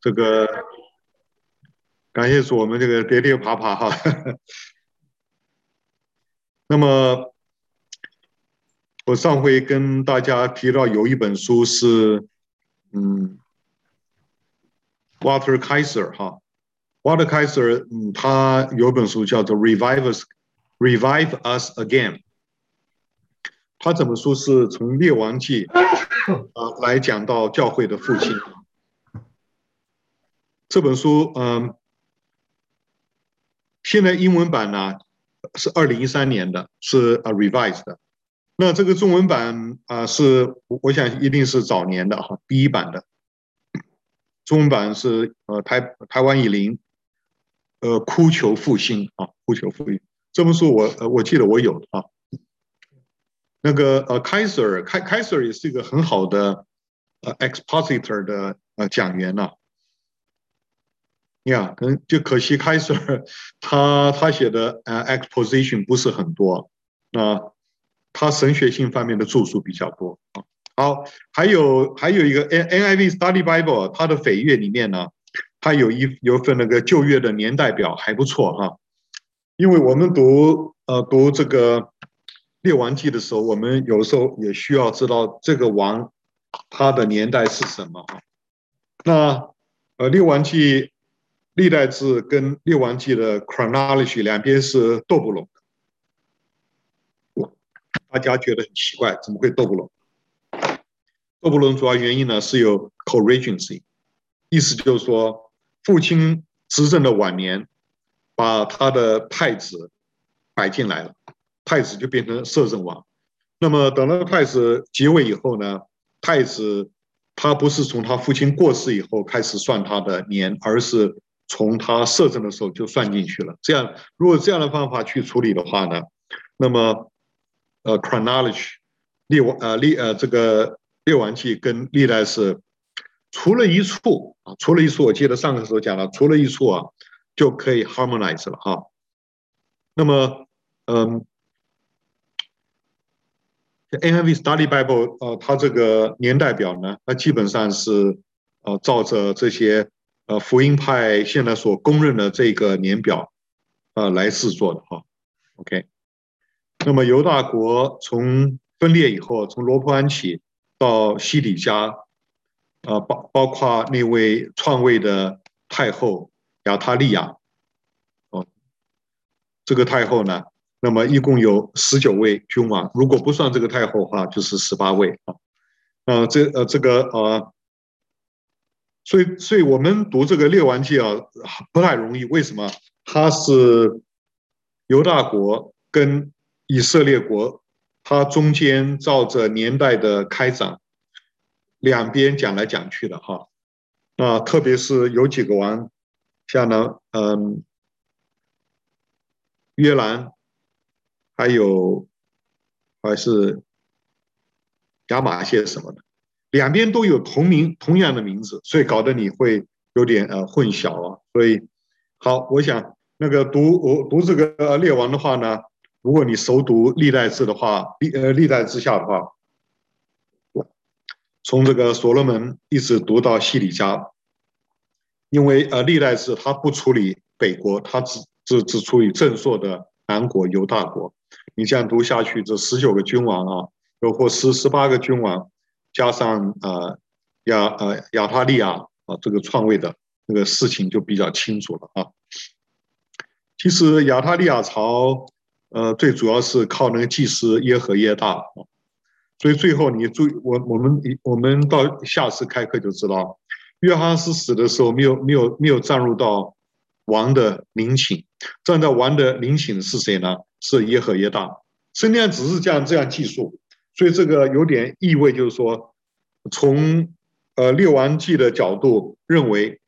这个感谢主，我们这个跌跌爬爬哈。那么我上回跟大家提到有一本书是，嗯，Water Kaiser 哈，Water Kaiser，嗯，他有本书叫做《Revive Us, Revive Us Again》。他这本书是从列王记啊来讲到教会的复兴。这本书，嗯，现在英文版呢是二零一三年的，是啊 revised 的。那这个中文版啊是，我想一定是早年的哈，第一版的。中文版是呃台台湾以林，呃哭求复兴啊，哭求复兴。这本书我呃我记得我有啊。那个呃，Kaiser 开 Kaiser 也是一个很好的呃 expositor 的呃讲员呐。呀，可能就可惜开始他他写的呃 exposition 不是很多啊，他神学性方面的著述比较多啊。好，还有还有一个 N N I V Study Bible，它的扉页里面呢，它有一有一份那个旧约的年代表还不错哈，因为我们读呃读这个。列王记的时候，我们有时候也需要知道这个王他的年代是什么啊？那呃，列王记历代志跟列王记的 chronology 两边是斗不拢的，大家觉得很奇怪，怎么会斗不拢？斗不拢主要原因呢是有 co-regency，意思就是说父亲执政的晚年，把他的太子摆进来了。太子就变成摄政王，那么等到太子即位以后呢，太子他不是从他父亲过世以后开始算他的年，而是从他摄政的时候就算进去了。这样，如果这样的方法去处理的话呢，那么呃，chronology 列王呃列呃这个列王记跟历代是除了一处啊，除了一处，我记得上个时候讲了，除了一处啊就可以 harmonize 了哈。那么嗯。NIV Study Bible，呃，它这个年代表呢，它基本上是呃照着这些呃福音派现在所公认的这个年表，呃来制作的哈。OK，那么犹大国从分裂以后，从罗伯安起到西底家，呃包包括那位创位的太后亚他利亚，哦，这个太后呢。那么一共有十九位君王，如果不算这个太后的话，就是十八位啊。呃，这呃这个呃，所以所以我们读这个列王记啊，不太容易。为什么？它是犹大国跟以色列国，它中间照着年代的开展，两边讲来讲去的哈。啊，特别是有几个王，像呢，嗯，约兰。还有还是亚玛谢什么的，两边都有同名同样的名字，所以搞得你会有点呃混淆啊。所以好，我想那个读我读这个呃列王的话呢，如果你熟读历代志的话，历呃历代志下的话，从这个所罗门一直读到西里家，因为呃历代志他不处理北国，他只只只处理正朔的南国犹大国。你这样读下去，这十九个君王啊，包括十十八个君王，加上呃亚呃亚他利亚啊这个创位的那个事情就比较清楚了啊。其实亚他利亚朝呃最主要是靠那个祭司耶和耶大，所以最后你注意我我们我们到下次开课就知道，约哈斯死的时候没有没有没有站入到王的陵寝，站在王的陵寝是谁呢？是耶和耶大，圣经只是这样这样记述，所以这个有点意味，就是说，从呃列王记的角度认为，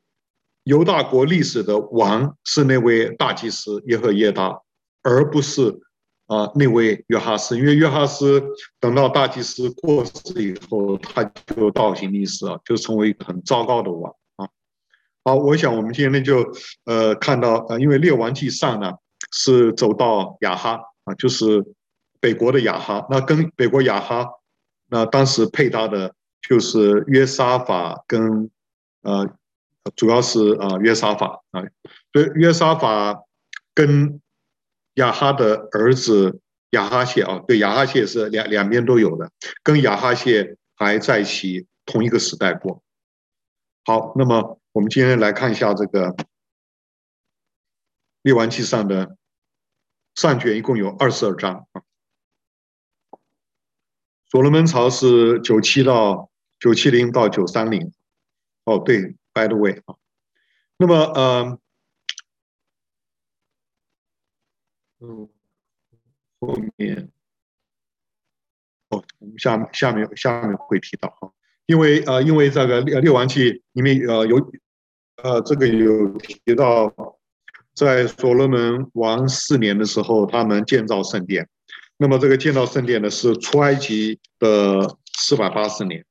犹大国历史的王是那位大祭司耶和耶大，而不是啊、那位约哈斯，因为约哈斯等到大祭司过世以后，他就倒行逆施啊，就成为一个很糟糕的王啊。好，我想我们今天就呃看到呃，因为列王记上呢。是走到亚哈啊，就是北国的亚哈。那跟北国亚哈，那当时配搭的就是约沙法跟呃主要是啊约沙法啊，对约沙法跟亚哈的儿子亚哈谢啊，对亚哈谢是两两边都有的，跟亚哈谢还在一起同一个时代过。好，那么我们今天来看一下这个列王记上的上卷，一共有二十二章啊。所罗门朝是九七到九七零到九三零，哦，对，by the way 啊，那么呃，嗯，后面，哦，我们下下面下面会提到哈，因为呃，因为这个列列王记里面呃有呃这个有提到，在所罗门王四年的时候，他们建造圣殿。那么这个建造圣殿呢，是出埃及的四百八十年，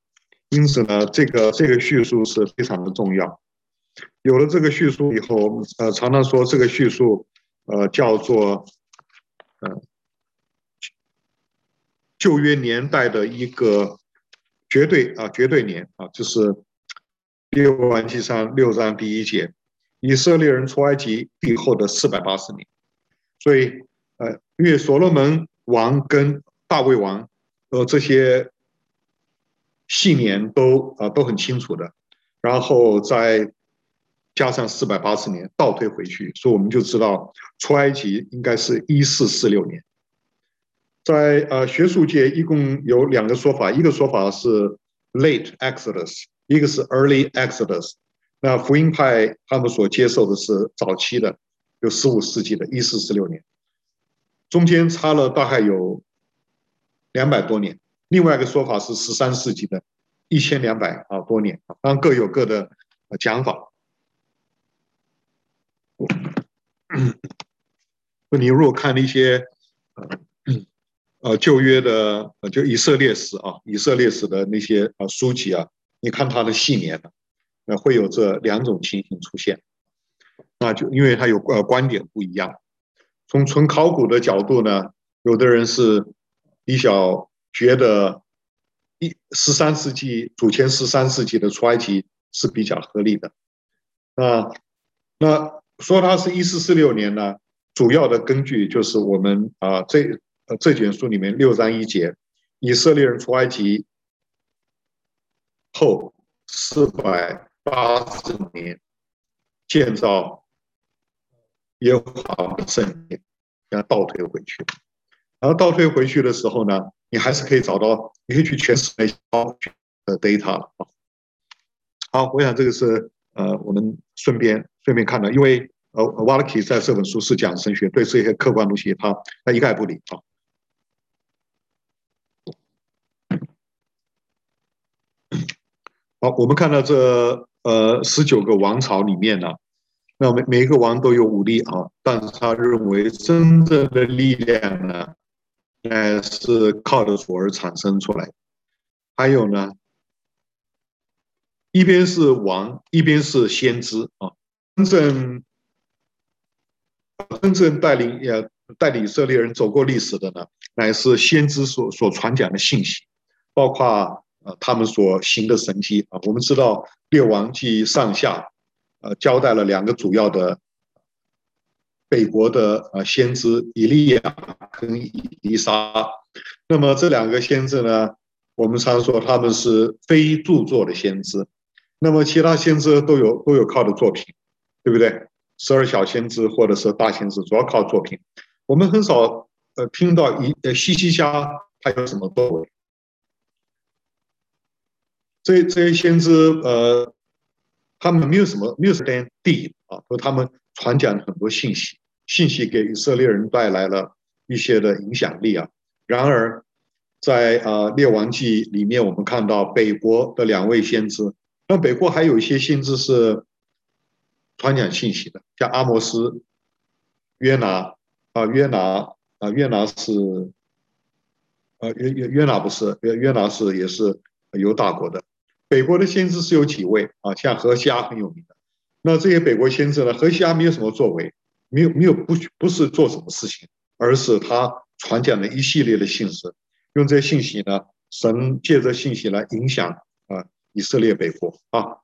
因此呢，这个这个叙述是非常的重要。有了这个叙述以后，呃，常常说这个叙述，呃，叫做，呃，旧约年代的一个绝对啊，绝对年啊，就是列王记上六章第一节，以色列人出埃及以后的四百八十年。所以，呃，因为所罗门。王跟大卫王，呃，这些信年都啊都很清楚的，然后再加上四百八十年倒推回去，所以我们就知道出埃及应该是一四四六年。在呃学术界一共有两个说法，一个说法是 late Exodus，一个是 early Exodus。那福音派他们所接受的是早期的，就十五世纪的一四四六年。中间差了大概有两百多年，另外一个说法是十三世纪的一千两百啊多年啊，当然各有各的讲法。你如果看那些呃旧约的就以色列史啊，以色列史的那些啊书籍啊，你看它的细年，那会有这两种情形出现，那就因为它有呃观点不一样。从纯考古的角度呢，有的人是比较觉得一十三世纪主前十三世纪的出埃及是比较合理的。那那说它是一四四六年呢，主要的根据就是我们啊这这卷书里面六章一节，以色列人出埃及后四百八十年建造。耶和华的圣殿，要倒推回去，然后倒推回去的时候呢，你还是可以找到，你可以去诠释那些的 data 啊。好，我想这个是呃，我们顺便顺便看到，因为呃，Walker 在这本书是讲神学，对这些客观东西他他一概不理啊。好，我们看到这呃十九个王朝里面呢。那每每一个王都有武力啊，但是他认为真正的力量呢，呃，是靠着主而产生出来。还有呢，一边是王，一边是先知啊，真正真正带领呃带领以色列人走过历史的呢，乃是先知所所传讲的信息，包括呃他们所行的神迹啊。我们知道列王记上下。呃，交代了两个主要的北国的呃先知以利亚跟以利沙。那么这两个先知呢，我们常说他们是非著作的先知。那么其他先知都有都有靠的作品，对不对？十二小先知或者是大先知，主要靠作品。我们很少呃听到以呃西西家他有什么作为。这这些先知呃。他们没有什么，没有什么地啊，和他们传讲了很多信息，信息给以色列人带来了一些的影响力啊。然而，在啊列王记里面，我们看到北国的两位先知，那北国还有一些先知是传讲信息的，像阿摩斯、约拿啊，约拿啊，约拿是啊约约约拿不是约约拿是也是犹大国的。北国的先知是有几位啊？像何西阿很有名的。那这些北国先知呢？何西阿没有什么作为，没有没有不不是做什么事情，而是他传讲了一系列的信息，用这些信息呢，神借着信息来影响啊以色列北国啊。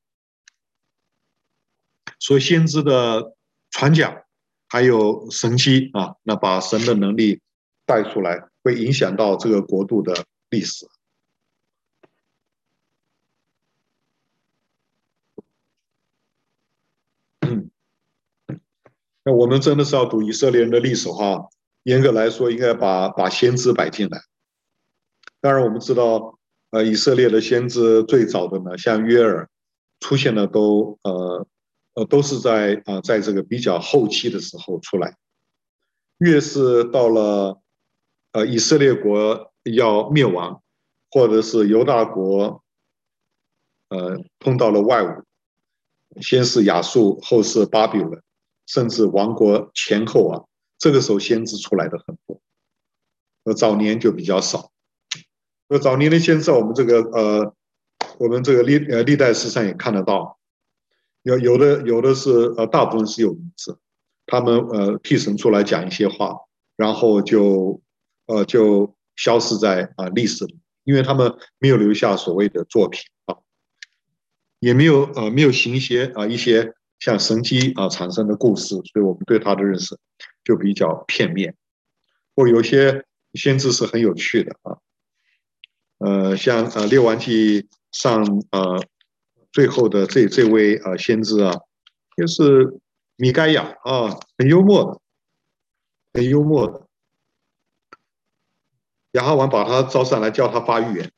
所以先知的传讲还有神迹啊，那把神的能力带出来，会影响到这个国度的历史。那我们真的是要读以色列人的历史哈，严格来说，应该把把先知摆进来。当然，我们知道，呃，以色列的先知最早的呢，像约尔出现的都呃呃都是在啊、在这个比较后期的时候出来。越是到了呃以色列国要灭亡，或者是犹大国呃碰到了外侮，先是亚述，后是巴比伦。甚至亡国前后啊，这个时候先知出来的很多，呃早年就比较少。呃早年的先知，我们这个呃，我们这个历呃历代史上也看得到，有有的有的是呃，大部分是有名字，他们呃替神出来讲一些话，然后就呃就消失在啊历史里，因为他们没有留下所谓的作品啊，也没有呃没有行一些啊一些。像神机啊产生的故事，所以我们对他的认识就比较片面。或有些先知是很有趣的啊，呃，像呃列王记上呃最后的这这位啊先知啊，就是米该亚啊，很幽默的，很幽默的。亚哈王把他招上来，叫他发预言，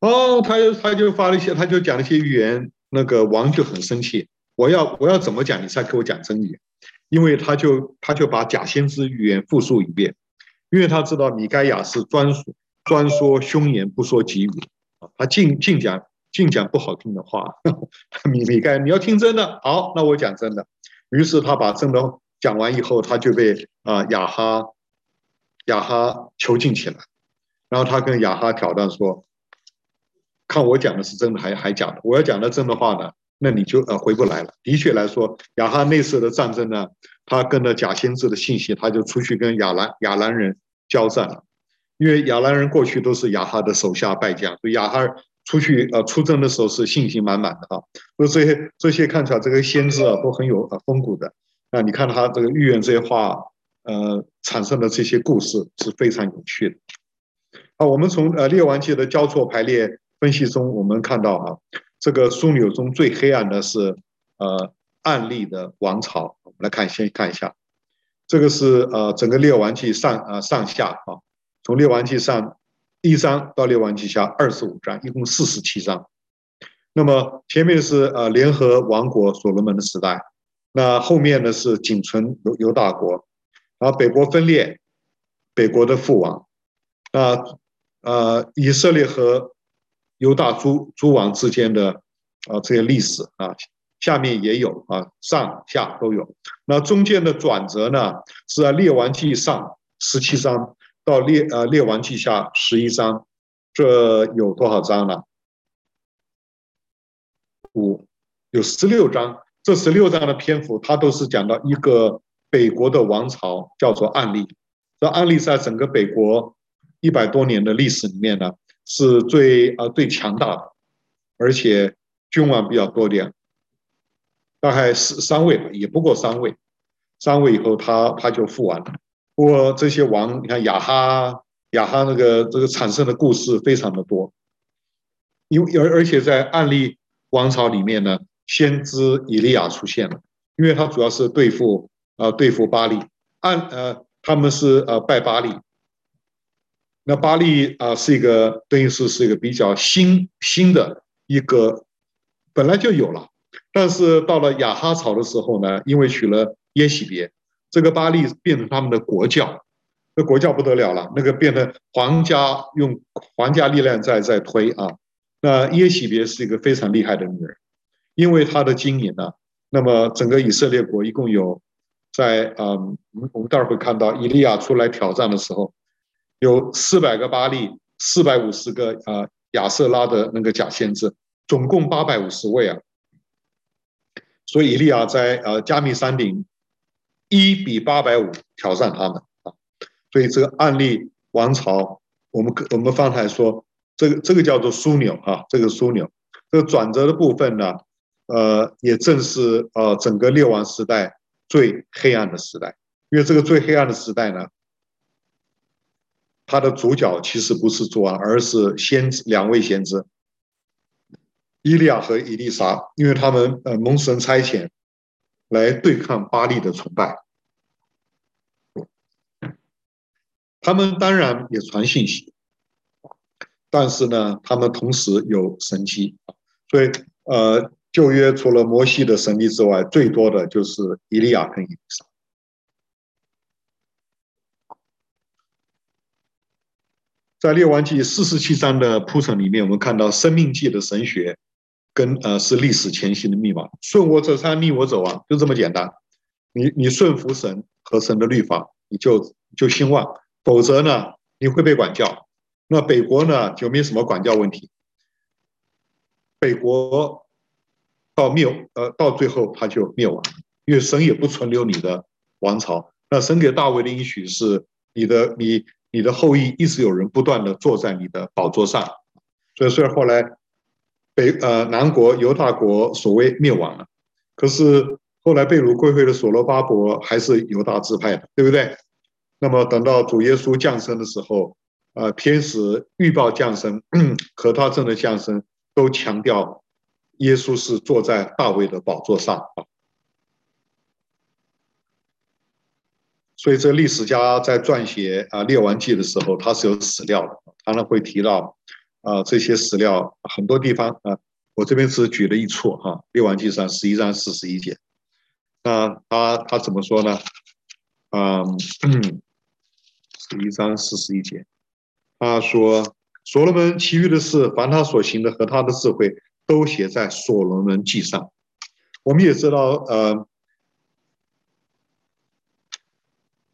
哦，他就他就发了一些，他就讲了一些预言，那个王就很生气。我要我要怎么讲，你才给我讲真语？因为他就他就把假先知预言复述一遍，因为他知道米该亚是专属专说凶言，不说吉语啊，他尽尽讲尽讲不好听的话。米米该，你要听真的，好，那我讲真的。于是他把真的讲完以后，他就被啊亚哈亚哈囚禁起来，然后他跟亚哈挑战说：“看我讲的是真的还还假的？我要讲的真的话呢？”那你就呃回不来了。的确来说，亚哈那次的战争呢，他跟着假先知的信息，他就出去跟亚兰亚兰人交战了。因为亚兰人过去都是亚哈的手下败将，所以亚哈出去呃出征的时候是信心满满的啊。所以这些这些看起来这个先知啊都很有呃风骨的。那你看他这个预言这些话，呃产生的这些故事是非常有趣的。好，我们从呃列王记的交错排列分析中，我们看到啊。这个枢纽中最黑暗的是，呃，暗利的王朝。我们来看，先看一下，这个是呃整个列王记上呃上下啊，从列王记上一章到列王记下二十五章，一共四十七章。那么前面是呃联合王国所罗门的时代，那后面呢是仅存犹犹大国，然后北国分裂，北国的覆亡，那呃以色列和。犹大诸诸王之间的啊这些历史啊，下面也有啊，上下都有。那中间的转折呢，是在列王记上十七章到列呃列王记下十一章，这有多少章呢？五，有十六章。这十六章的篇幅，它都是讲到一个北国的王朝，叫做暗利。这暗利在整个北国一百多年的历史里面呢。是最啊最强大的，而且君王比较多点，大概是三位吧，也不过三位。三位以后他他就复完了。不过这些王，你看亚哈亚哈那个这个产生的故事非常的多，因为而而且在暗利王朝里面呢，先知以利亚出现了，因为他主要是对付啊、对付巴力，暗呃他们是呃拜巴力。那巴力啊，是一个等于是是一个比较新新的一个，本来就有了，但是到了亚哈朝的时候呢，因为娶了耶洗别，这个巴力变成他们的国教，那国教不得了了，那个变成皇家用皇家力量在在推啊。那耶洗别是一个非常厉害的女人，因为她的经营呢，那么整个以色列国一共有在嗯，我们我们待会儿会看到以利亚出来挑战的时候。有四百个巴力，四百五十个啊亚瑟拉的那个假先知，总共八百五十位啊。所以以利亚在呃加密山顶一比八百五挑战他们啊。所以这个案例王朝，我们我们方才说这个这个叫做枢纽啊，这个枢纽这个转折的部分呢，呃，也正是呃整个列王时代最黑暗的时代。因为这个最黑暗的时代呢，它的主角其实不是主啊，而是先知两位先知，伊利亚和以利沙，因为他们呃蒙神差遣来对抗巴力的崇拜。他们当然也传信息，但是呢，他们同时有神迹，所以呃，旧约除了摩西的神迹之外，最多的就是伊利亚跟以利沙。在列王记四十七章的铺陈里面，我们看到生命记的神学跟呃是历史前行的密码，顺我者昌，逆我者亡，就这么简单。你你顺服神和神的律法，你就就兴旺；否则呢，你会被管教。那北国呢就没什么管教问题。北国到灭呃到最后他就灭亡，因为神也不存留你的王朝。那神给大卫的应许是你的你。你的后裔一直有人不断的坐在你的宝座上，所以虽然后来北呃南国犹大国所谓灭亡了，可是后来被掳归回的所罗巴伯还是犹大支派的，对不对？那么等到主耶稣降生的时候，呃，天使预报降生，和他真的降生都强调耶稣是坐在大卫的宝座上啊。所以，这历史家在撰写啊《列王记》的时候，他是有史料的，他呢会提到啊这些史料很多地方啊，我这边只举了一处哈，《列王记》上十一章四十一节。那他他怎么说呢？啊，十一章四十一节，他说所罗门其余的事，凡他所行的和他的智慧，都写在所罗门记上。我们也知道，呃。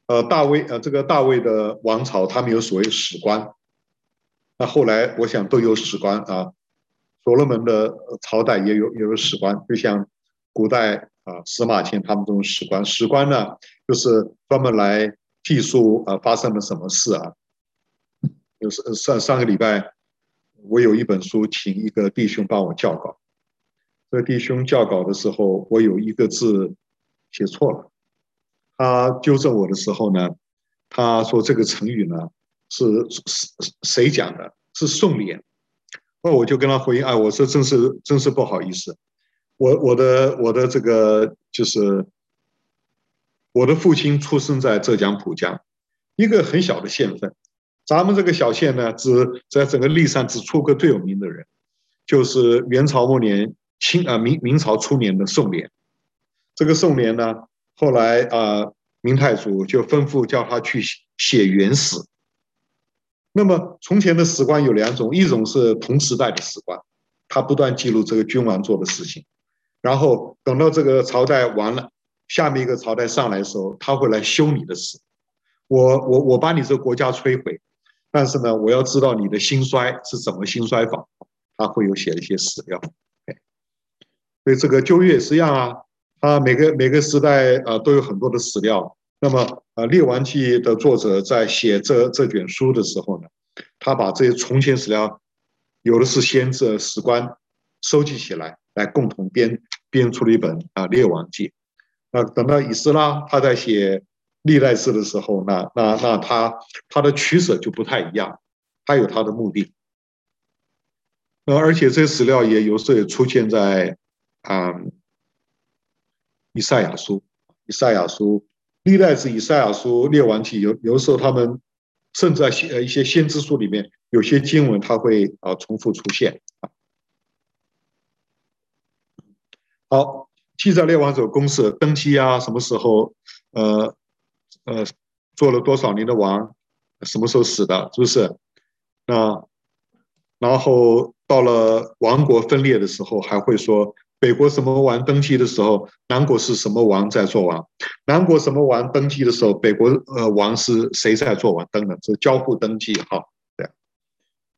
呃，大卫，呃，这个大卫的王朝，他们有所谓史官。那后来，我想都有史官啊。所罗门的朝代也有也有史官，就像古代啊司马迁他们这种史官。史官呢，就是专门来记述啊发生了什么事啊。就是上上个礼拜，我有一本书，请一个弟兄帮我校稿。这个弟兄校稿的时候，我有一个字写错了。他纠正我的时候呢，他说这个成语呢是谁讲的？是宋濂。那我就跟他回应，哎，我说真是真是不好意思，我我的我的这个就是我的父亲出生在浙江浦江，一个很小的县份。咱们这个小县呢，只在整个历史上只出过最有名的人，就是元朝末年清啊明明朝初年的宋濂。这个宋濂呢。后来啊、明太祖就吩咐叫他去写元史。那么从前的史官有两种，一种是同时代的史官，他不断记录这个君王做的事情，然后等到这个朝代完了，下面一个朝代上来的时候，他会来修你的史。我我我把你这个国家摧毁，但是呢，我要知道你的兴衰是怎么兴衰法，他会有写一些史料。所以这个旧约也是一样啊。啊，每个每个时代啊都有很多的史料。那么啊，《列王记》的作者在写这这卷书的时候呢，他把这些从前史料，有的是先知史官收集起来，来共同编编出了一本啊《列王记》。那等到以斯拉他在写历代志的时候，那那那他他的取舍就不太一样，他有他的目的。那而且这些史料也有时候也出现在啊。以赛亚书，以赛亚书，历代志，以赛亚书，列王记，有有的时候他们甚至在呃一些先知书里面，有些经文它会啊重复出现。好，记载列王者公式登基啊，什么时候呃呃做了多少年的王，什么时候死的，是不是？那然后到了王国分裂的时候，还会说。北国什么王登基的时候，南国是什么王在做王？南国什么王登基的时候，北国呃王是谁在做王？等等，这交互登记哈，对，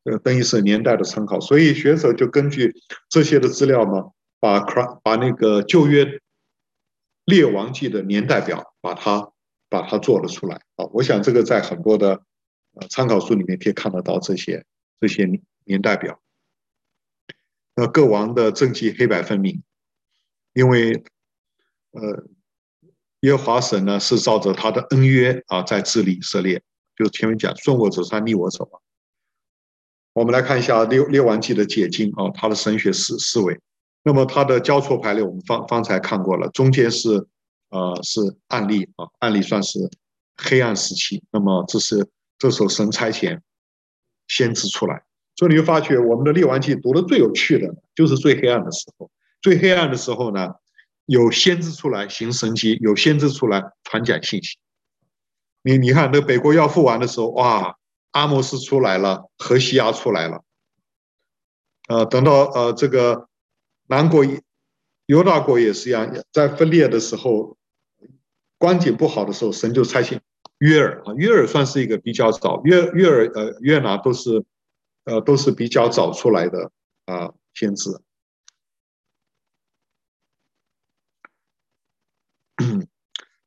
呃，等于是年代的参考。所以学者就根据这些的资料嘛，把把那个旧约列王记的年代表，把它把它做了出来啊。我想这个在很多的呃参考书里面可以看得到这些这些年代表。那各王的政绩黑白分明，因为呃，耶和华神呢是照着他的恩约啊在治理以色列，就是前面讲顺我者昌，逆我者亡。我们来看一下六列王记的解经啊，他的神学思思维。那么他的交错排列，我们方方才看过了，中间是呃是案例啊，案例算是黑暗时期。那么这是这时候神差遣先知出来，所以你会发觉我们的列王记读的最有趣的，就是最黑暗的时候。最黑暗的时候呢，有先知出来行神迹，有先知出来传讲信息。你你看，那北国要覆完的时候，哇！阿摩斯出来了，何西阿出来了，呃，等到呃这个南国犹大国也是一样，在分裂的时候，关系不好的时候，神就差遣约尔啊，约尔算是一个比较早，约约尔呃约拿都是呃都是比较早出来的啊先知。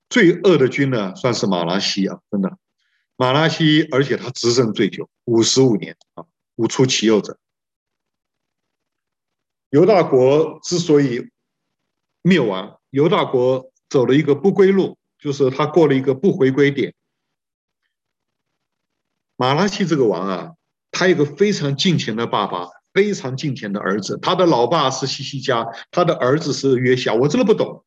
最恶的君呢，算是马拉西啊，真的。马拉西，而且他执政最久，五十五年啊，无出其右者。犹大国之所以灭亡，犹大国走了一个不归路，就是他过了一个不回归点。马拉西这个王啊，他有个非常敬虔的爸爸，非常敬虔的儿子，他的老爸是西西家，他的儿子是约西亚。我真的不懂，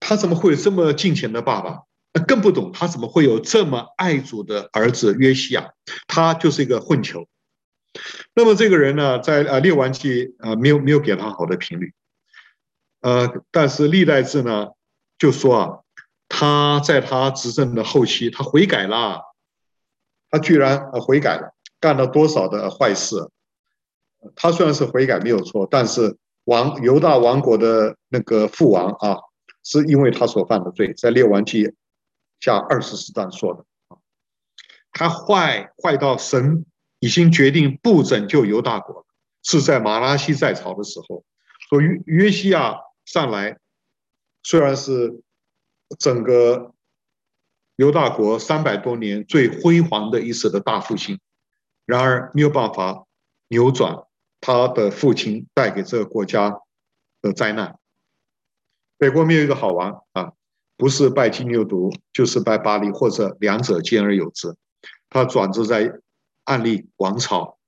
他怎么会有这么敬虔的爸爸？更不懂他怎么会有这么爱主的儿子约西亚，他就是一个混球。那么这个人呢，在呃列王记啊没有没有给他好的评语，呃，但是历代志呢就说啊，他在他执政的后期，他悔改了，他居然呃悔改了，干了多少的坏事？他虽然是悔改没有错，但是王犹大王国的那个父王啊，是因为他所犯的罪，在列王记。下二十四章说的啊，他坏坏到神已经决定不拯救犹大国，是在马拉西在朝的时候，所以约西亚上来，虽然是整个犹大国三百多年最辉煌的一次的大复兴，然而没有办法扭转他的父亲带给这个国家的灾难。北国没有一个好玩啊。不是拜金牛犊，就是拜巴黎，或者两者兼而有之。他转折在案例王朝，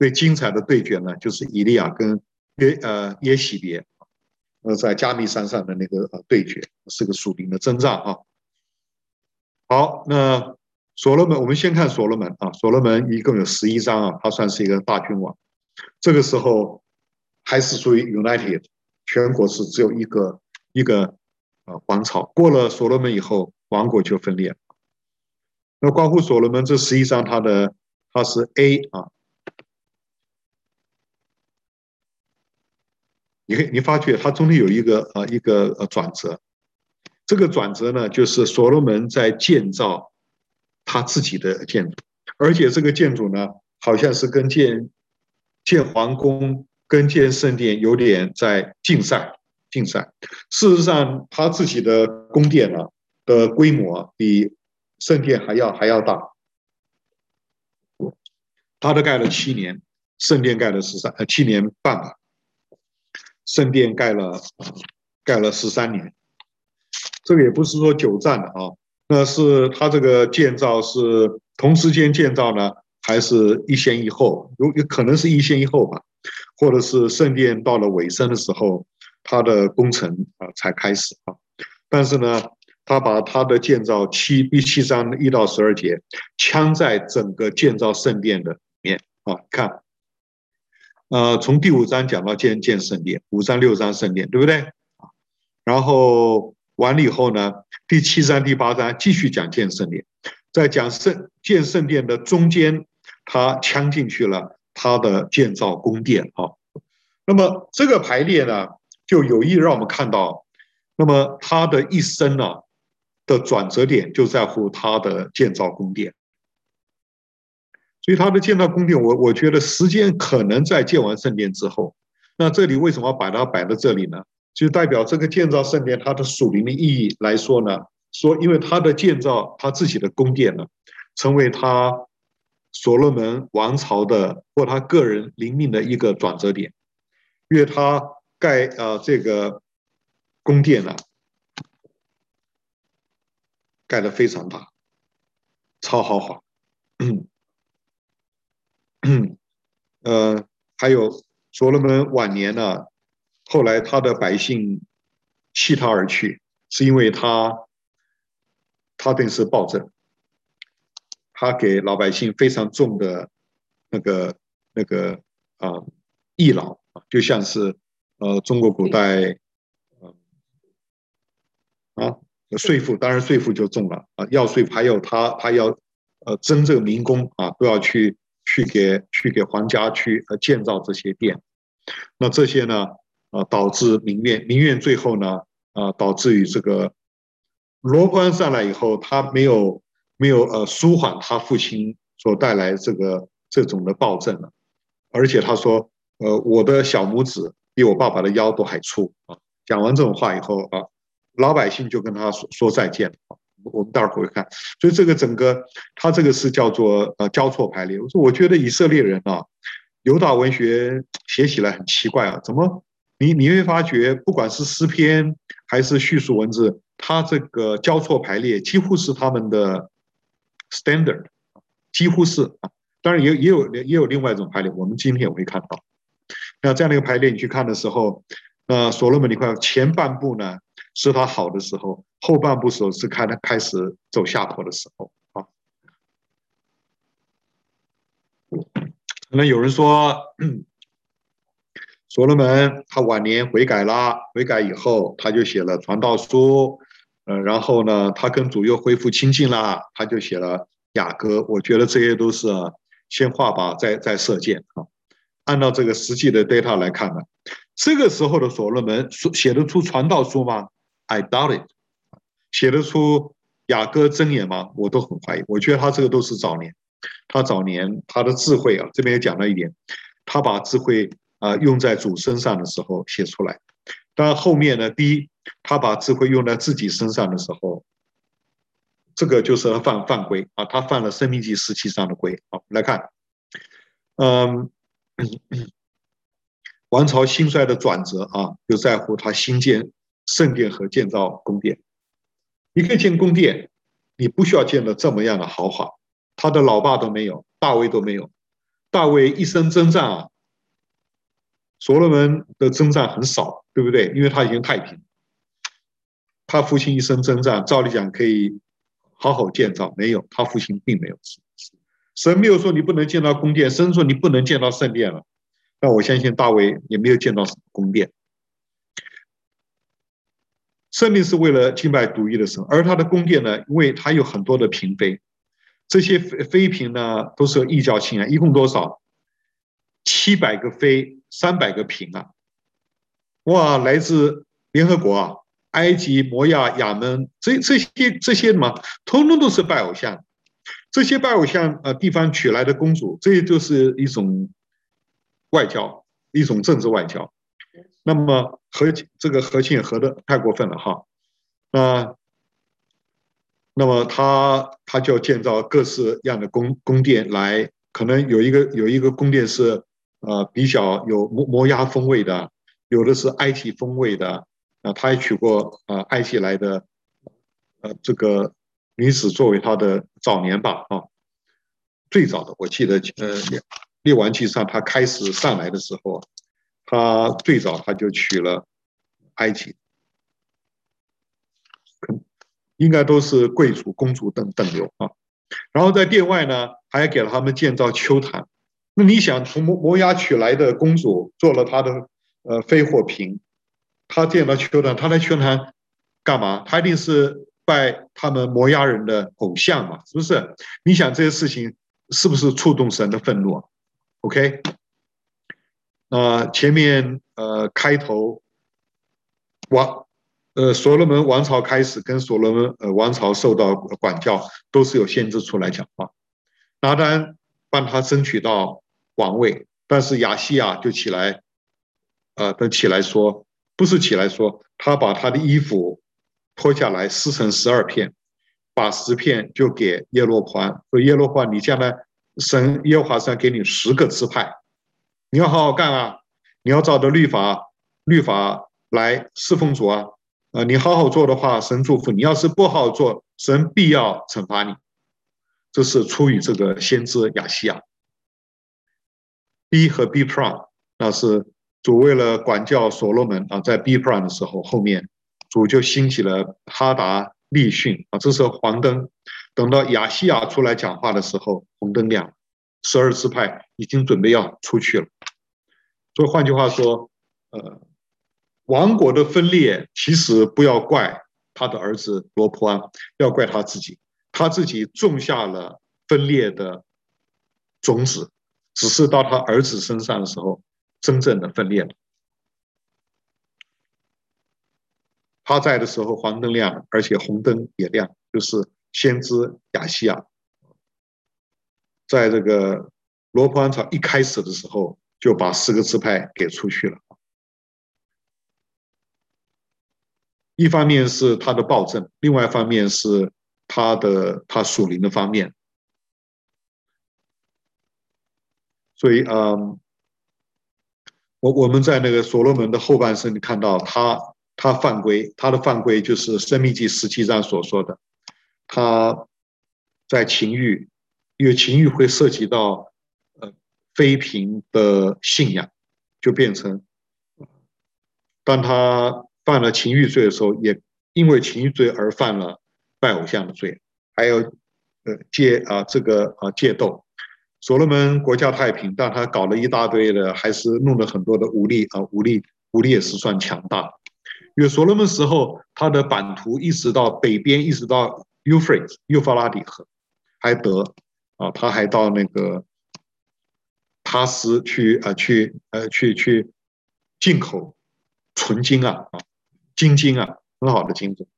最精彩的对决呢，就是以利亚跟耶呃耶洗别，呃在加密山上的那个呃对决，是个属灵的征战啊。好，那所罗门，我们先看所罗门啊，所罗门一共有十一章啊，他算是一个大君王。这个时候还是属于 United，全国是只有一个一个。啊，王朝过了所罗门以后，王国就分裂。那关乎所罗门这十一章，它的它是 A 啊。你可以你发觉它中间有一个呃一个呃转折，这个转折呢，就是所罗门在建造他自己的建筑，而且这个建筑呢，好像是跟建建皇宫跟建圣殿有点在竞赛。竞赛，事实上，他自己的宫殿呢的规模比圣殿还要还要大。他都盖了七年，圣殿盖了十三呃七年半吧，圣殿盖了盖了十三年。这个也不是说久战的啊，那是他这个建造是同时间建造呢，还是一先一后？有有可能是一先一后吧，或者是圣殿到了尾声的时候。他的工程啊才开始啊，但是呢，他把他的建造七第七章一到十二节枪在整个建造圣殿的里面啊，看，呃，从第五章讲到建建圣殿，五章六章圣殿，对不对啊？然后完了以后呢，第七章第八章继续讲建圣殿，在讲圣建圣殿的中间，他枪进去了他的建造宫殿啊。那么这个排列呢？就有意让我们看到，那么他的一生呢的转折点就在乎他的建造宫殿，所以他的建造宫殿，我我觉得时间可能在建完圣殿之后。那这里为什么要把它摆在这里呢？就代表这个建造圣殿它的属灵的意义来说呢，说因为它的建造他自己的宫殿呢，成为他所罗门王朝的或他个人灵命的一个转折点，因为他。盖啊这个宫殿呢，盖的非常大，超豪华。嗯嗯，呃，还有所罗门晚年呢，后来他的百姓弃他而去，是因为他他等于是暴政，他给老百姓非常重的那个那个啊役劳，就像是呃中国古代啊税赋，当然税赋就重了啊，要税还有他他要呃征这个民工啊，都要去去给去给皇家去呃建造这些殿，那这些呢啊导致民怨，民怨最后呢啊导致于这个罗波安上来以后，他没有没有呃舒缓他父亲所带来这个这种的暴政了，而且他说呃我的小拇指比我爸爸的腰都还粗啊，讲完这种话以后啊。老百姓就跟他说说再见了，我们待会儿会看，所以这个整个他这个是叫做呃交错排列。我说我觉得以色列人啊，犹大文学写起来很奇怪啊，怎么你你会发觉不管是诗篇还是叙述文字，它这个交错排列几乎是他们的 standard，几乎是啊，当然也也有也有另外一种排列，我们今天也会看到。那这样的一个排列你去看的时候，那所罗门你看前半部呢？是他好的时候，后半部时候是开开始走下坡的时候啊。可能有人说，所罗门他晚年悔改了，悔改以后他就写了传道书，嗯，然后呢，他跟主又恢复亲近了，他就写了雅歌。我觉得这些都是先画靶再再射箭啊。按照这个实际的 data 来看呢，这个时候的所罗门写得出传道书吗？I doubt it，写得出雅歌真言吗？我都很怀疑。我觉得他这个都是早年，他早年他的智慧啊，这边也讲了一点，他把智慧啊用在主身上的时候写出来。但后面呢，第一，他把智慧用在自己身上的时候，这个就是犯犯规啊，他犯了《生命记》十七章的规。好，来看，嗯，王朝兴衰的转折啊，就在乎他新建。圣殿和建造宫殿，你可以建宫殿，你不需要建的这么样的豪华。他的老爸都没有，大卫都没有。大卫一生征战啊，所罗门的征战很少，对不对？因为他已经太平。他父亲一生征战，照理讲可以好好建造，没有，他父亲并没有。神没有说你不能建造宫殿，神说你不能建造圣殿了。那我相信大卫也没有建造什么宫殿。圣殿是为了敬拜独一的神，而他的宫殿呢，因为他有很多的嫔妃，这些妃嫔呢都是有异教亲啊，一共多少？七百个妃，三百个嫔啊！哇，来自联合国啊，埃及、摩亚、亚门，这这些这些嘛，通通都是拜偶像，这些拜偶像呃地方娶来的公主，这些就是一种外交，一种政治外交。那么和这个和亲也合的太过分了哈，那那么他他就要建造各式样的宫宫殿来，可能有一个有一个宫殿是呃比较有摩摩押风味的，有的是埃及风味的，啊，他也娶过呃埃及来的呃这个女子作为他的早年吧啊，最早的我记得呃列王记上他开始上来的时候。他最早他就娶了埃及，应该都是贵族、公主等等流啊。然后在殿外呢，还给了他们建造丘坛。那你想，从摩摩押娶来的公主做了他的呃妃或嫔，他见了丘坛，他来丘坛干嘛？他一定是拜他们摩押人的偶像嘛，是不是？你想这些事情是不是触动神的愤怒啊？OK。啊，前面呃开头王呃所罗门王朝开始跟所罗门呃王朝受到管教，都是有先知出来讲话。拿单帮他争取到王位，但是亚西亚就起来，呃，他起来说，不是起来说，他把他的衣服脱下来撕成十二片，把十片就给耶罗波安，说耶罗波安，你将来神耶和华上给你十个支派。你要好好干啊！你要照着律法律法来侍奉主啊，啊，你好好做的话，神祝福你；要是不好好做，神必要惩罚你。这是出于这个先知亚西亚。B 和 B Pro 那是主为了管教所罗门啊，在 B Pro 的时候，后面主就兴起了哈达利汛啊，这是黄灯。等到亚西亚出来讲话的时候，红灯亮，十二支派已经准备要出去了。所以换句话说，呃，王国的分裂其实不要怪他的儿子罗普安，要怪他自己，他自己种下了分裂的种子。只是到他儿子身上的时候，真正的分裂了。他在的时候，黄灯亮，而且红灯也亮，就是先知亚西亚，在这个罗伯安朝一开始的时候，就把四个支派给出去了。一方面是他的暴政，另外一方面是他的他属灵的方面。所以，嗯，我我们在那个所罗门的后半生，你看到他他犯规，他的犯规就是《申命记》十七章所说的，他在情欲，因为情欲会涉及到呃妃嫔的信仰，就变成，当他犯了情欲罪的时候，也因为情欲罪而犯了拜偶像的罪，还有呃戒啊这个啊戒斗。所罗门国家太平，但他搞了一大堆的，还是弄了很多的武力啊，武力武力也是算强大。因为所罗门时候，他的版图一直到北边，一直到 Euphrates 幼发拉底河，还得啊，他还到那个他斯去啊，去呃去去进口纯金啊啊，金金啊，很好的金子。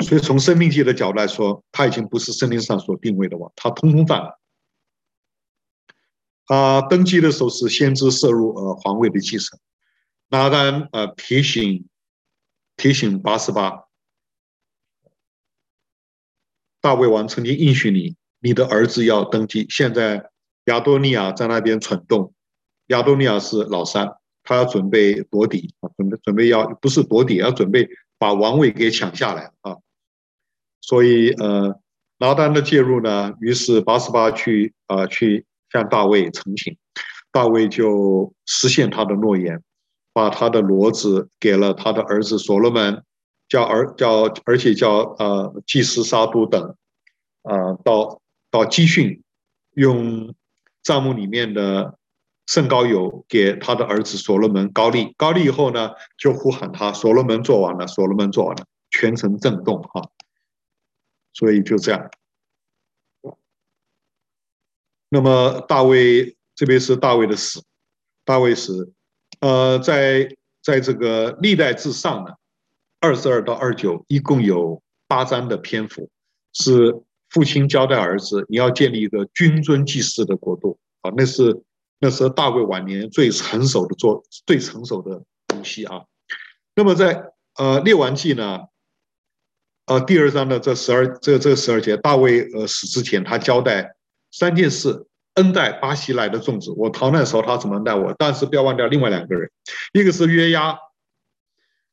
所以，从生命界的角度来说，他已经不是圣经上所定位的王，他通通犯了。他登基的时候是先知摄入呃皇位的继承，拿单呃提醒提醒八十八，大卫王曾经应许你，你的儿子要登基。现在亚多尼亚在那边蠢动，亚多尼亚是老三，他要准备夺嫡啊，准备准备要不是夺嫡，要准备把王位给抢下来啊。所以，呃，拿单的介入呢，于是八十八去，呃，去向大卫呈请，大卫就实现他的诺言，把他的骡子给了他的儿子所罗门，叫儿叫，而且叫呃祭司沙督等，呃，到到基训，用帐幕里面的圣膏油给他的儿子所罗门膏立，膏立以后呢，就呼喊他，所罗门做完了，所罗门做完了，全城震动哈。所以就这样。那么大卫这边是大卫的死，大卫是，呃，在在这个历代志上呢，二十二到二九一共有八章的篇幅，是父亲交代儿子，你要建立一个君尊祭祀的国度啊，那是那是大卫晚年最成熟的做最成熟的东西啊。那么在呃列王记呢？呃，第二章的这十二这这十二节，大卫呃死之前，他交代三件事：恩待巴西来的众子，我逃难的时候他怎么待我？但是不要忘掉另外两个人，一个是约押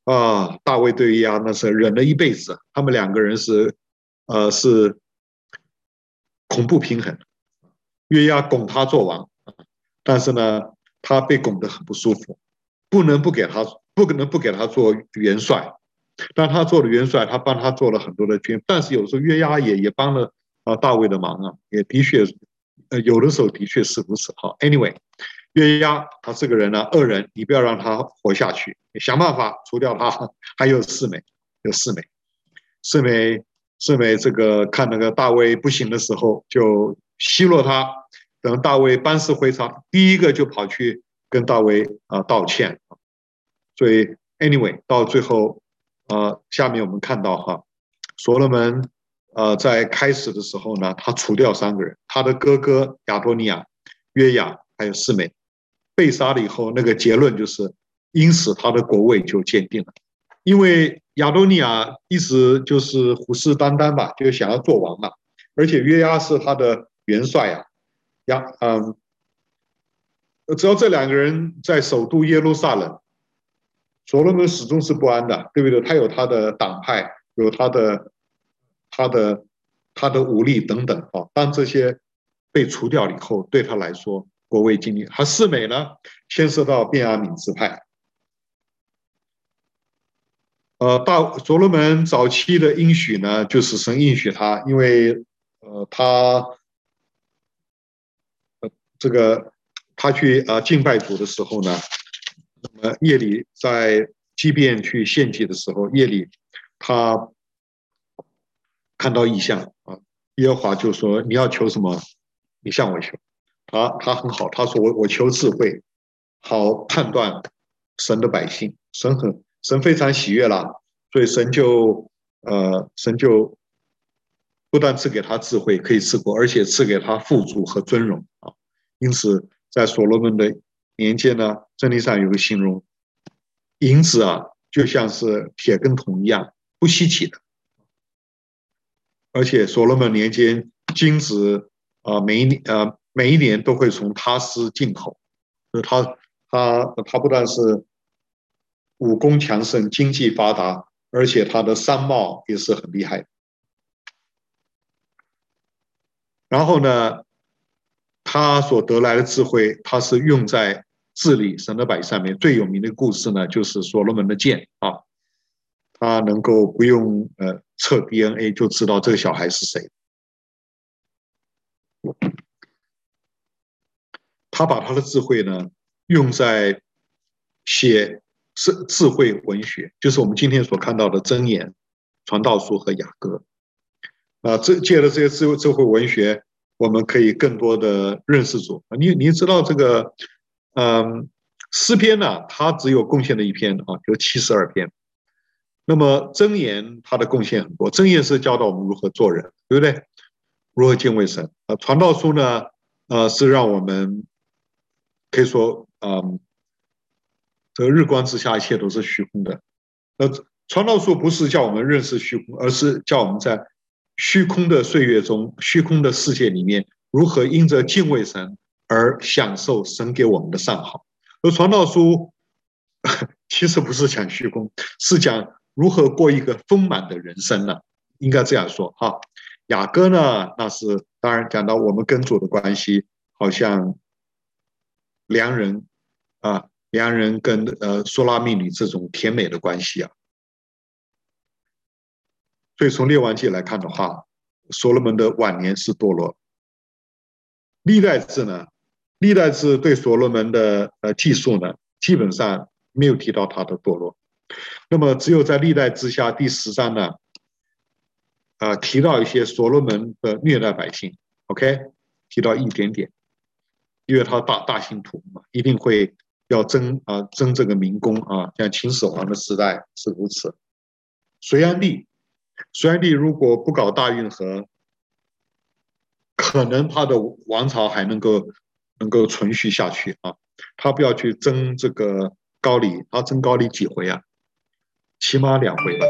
啊，大卫对约押那是忍了一辈子，他们两个人是呃是恐怖平衡，约押拱他做王，但是呢，他被拱得很不舒服，不能不给他不可能不给他做元帅。但他做了元帅，他帮他做了很多的军，但是有时候约押也也帮了啊大卫的忙啊，也的确，呃有的时候的确是如此。好，anyway，约押他这个人呢，恶人，你不要让他活下去，你想办法除掉他。还有四美，有四美，四美四美这个看那个大卫不行的时候，就奚落他。等大卫班师回朝，第一个就跑去跟大卫啊道歉。所以 anyway，到最后。呃，下面我们看到哈，所罗门呃在开始的时候呢，他除掉三个人，他的哥哥亚多尼亚、约雅还有示美。被杀了以后，那个结论就是，因此他的国位就坚定了，因为亚多尼亚一直就是虎视眈眈吧，就是想要做王嘛，而且约押是他的元帅啊，亚嗯只要这两个人在首都耶路撒冷，所罗门始终是不安的，对不对？他有他的党派，有他的他的他的武力等等啊。当这些被除掉以后，对他来说国威经历。他四美呢，牵涉到便雅悯支派。呃，大所罗门早期的应许呢，就是神应许他，因为呃他呃这个。他去啊敬拜主的时候呢，那么夜里在即便去献祭的时候，夜里他看到异象啊，耶和华就说：“你要求什么？你向我求。”他他很好，他说：“我我求智慧，好判断神的百姓。神很神非常喜悦了，所以神就呃神就不但赐给他智慧可以治国，而且赐给他富足和尊荣啊，因此。”在所罗门的年间呢，圣经上有个形容，银子啊，就像是铁跟铜一样，不稀奇的。而且所罗门年间，金子啊，每一年啊，每一年都会从他施进口，所以他他他不但是武功强盛、经济发达，而且他的商贸也是很厉害。然后呢，他所得来的智慧，他是用在治理神的百上面。最有名的故事呢，就是所罗门的剑啊，他能够不用呃测 DNA 就知道这个小孩是谁。他把他的智慧呢用在写智智慧文学，就是我们今天所看到的箴言、传道书和雅歌啊。这借了这些智慧智慧文学。我们可以更多的认识主。你你知道这个，嗯，诗篇呢，它只有贡献的一篇啊，就七十二篇。那么箴言它的贡献很多，箴言是教导我们如何做人，对不对？如何敬畏神。呃，传道书呢，呃，是让我们可以说，嗯，这个日光之下一切都是虚空的。那传道书不是叫我们认识虚空，而是叫我们在。虚空的岁月中，虚空的世界里面，如何因着敬畏神而享受神给我们的上好？而传道书 其实不是讲虚空，是讲如何过一个丰满的人生呢？应该这样说哈。雅歌呢，那是当然讲到我们跟主的关系，好像良人啊，良人跟呃苏拉密女这种甜美的关系啊。所以从列王记来看的话，所罗门的晚年是堕落。历代志呢，历代志对所罗门的呃记述呢，基本上没有提到他的堕落。那么只有在历代之下第十章呢，啊、呃、提到一些所罗门的虐待百姓，OK，提到一点点，因为他大大兴土木嘛，一定会要争啊争这个民工啊，像秦始皇的时代是如此。隋炀帝。隋炀帝如果不搞大运河，可能他的王朝还能够能够存续下去啊。他不要去争这个高丽，他争高丽几回啊？起码两回吧。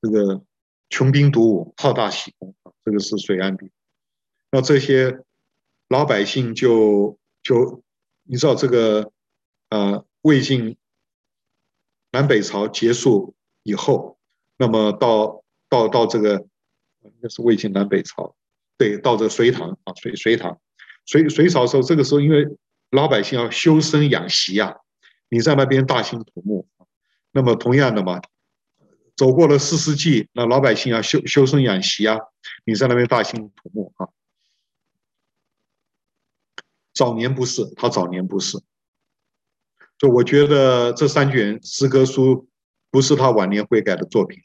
这个穷兵黩武，好大喜功啊，这个是隋炀帝。那这些老百姓就就你知道这个呃魏晋南北朝结束以后。那么到到到这个，那是魏晋南北朝，对，到这个隋唐啊，隋隋唐，隋隋朝的时候，这个时候因为老百姓要修身养息呀，你在那边大兴土木，那么同样的嘛，走过了四世纪，那老百姓要修修身养息啊，你在那边大兴土木啊。早年不是，他早年不是，就我觉得这三卷诗歌书不是他晚年悔改的作品。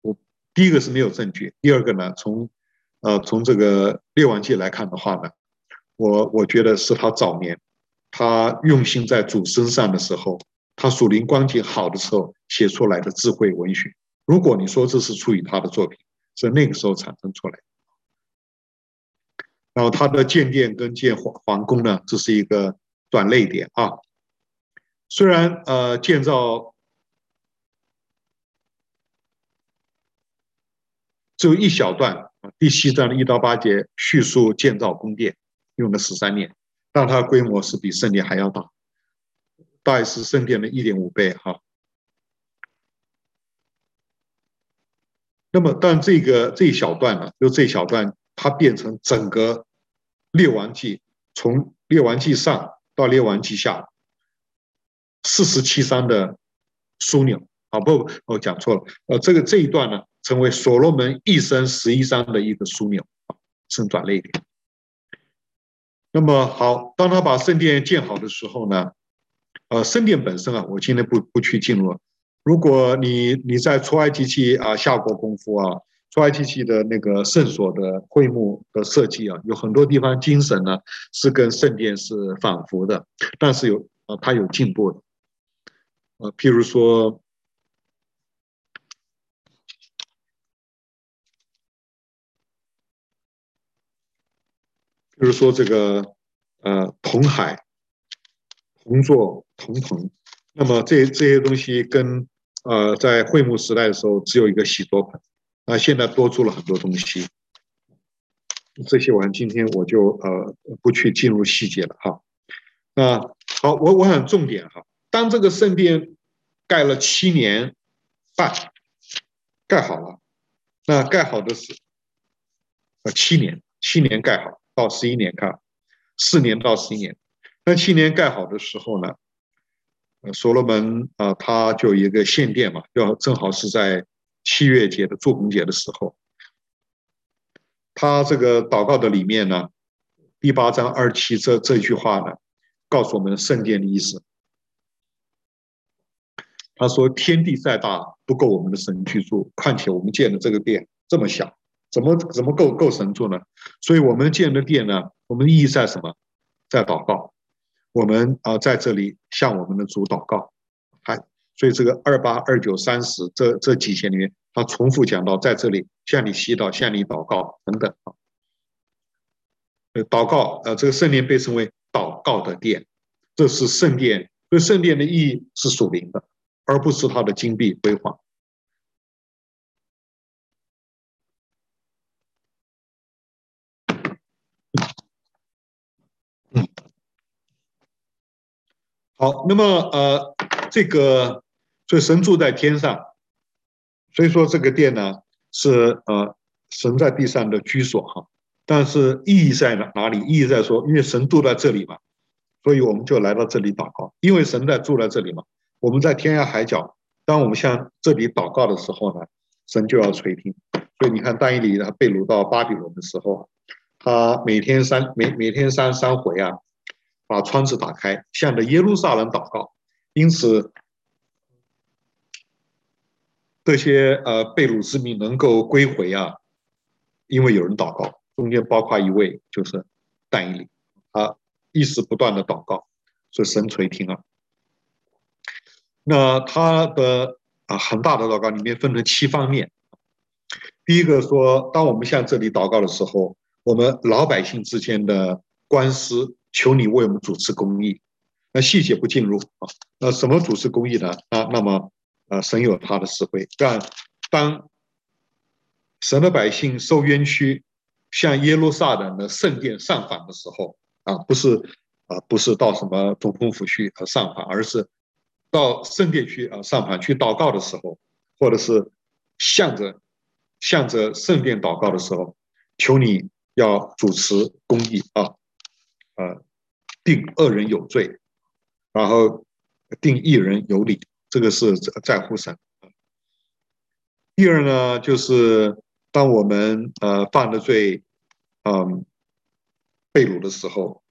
我第一个是没有证据，第二个呢，从呃从这个列王记来看的话呢，我我觉得是他早年，他用心在主身上的时候，他属灵光景好的时候写出来的智慧文学。如果你说这是出于他的作品，是那个时候产生出来。然后他的建殿跟建皇皇宫呢，这是一个转捩点啊。虽然呃建造。只有一小段啊，第七章的一到八节叙述建造宫殿，用了十三年。但它规模是比圣殿还要大，大概是圣殿的一点五倍哈。那么，但这个这一小段呢，就这一小段，它变成整个列王记，从列王记上到列王记下，四十七章的枢纽啊，不，我讲错了，呃，这个这一段呢，成为所罗门一生十一章的一个枢纽啊，伸转了一点。那么好，当他把圣殿建好的时候呢，呃，圣殿本身啊，我今天不不去进入。如果你你在出埃及记啊下过功夫啊，出埃及记的那个圣所的会幕的设计啊，有很多地方精神呢是跟圣殿是反复的，但是有啊，它有进步的。呃，譬如说，譬如说这个呃铜海铜座铜盆，那么这这些东西跟呃，在会幕时代的时候，只有一个洗濯盆，那现在多出了很多东西。这些我，今天我就呃不去进入细节了哈。那好，我我想重点哈，当这个圣殿盖了七年半，盖好了，那盖好的是呃七年，七年盖好。到十一年看，四年到十一年，那七年盖好的时候呢？所罗门啊，他就一个献殿嘛，要正好是在七月节的做工节的时候，他这个祷告的里面呢，第八章二七这这句话呢，告诉我们圣殿的意思。他说：“天地再大，不够我们的神居住。况且我们建的这个殿这么小，怎么怎么构构神住呢？所以我们建的殿呢，我们的意义在什么？在祷告。”我们啊，在这里向我们的主祷告，还所以这个二八二九三十这这几节里面，他重复讲到，在这里向你祈祷，向你祷告等等啊。祷告，呃，这个圣殿被称为祷告的殿，这是圣殿，所以圣殿的意义是属灵的，而不是它的金碧辉煌。好，那么呃，这个所以神住在天上，所以说这个殿呢是呃神在地上的居所哈。但是意义在哪哪里？意义在说，因为神住在这里嘛，所以我们就来到这里祷告。因为神在住在这里嘛，我们在天涯海角，当我们向这里祷告的时候呢，神就要垂听。所以你看，但以理他被掳到巴比伦的时候，他每天三每每天三三回啊。把窗子打开，向着耶路撒冷祷告。因此，这些呃被掳之民能够归回啊，因为有人祷告，中间包括一位就是但以理，他一直不断的祷告，所以神垂听了。那他的啊很大的祷告里面分成七方面。第一个说，当我们向这里祷告的时候，我们老百姓之间的官司。求你为我们主持公义，那细节不进入啊。那什么主持公义呢？啊，那么呃，神有他的智慧。但当神的百姓受冤屈，向耶路撒冷的圣殿上访的时候啊，不是啊，不是到什么总统府去和上访，而是到圣殿去啊上访去祷告的时候，或者是向着向着圣殿祷告的时候，求你要主持公义啊。呃，定恶人有罪，然后定一人有理，这个是在乎神。第二呢，就是当我们呃犯了罪，嗯，被掳的时候，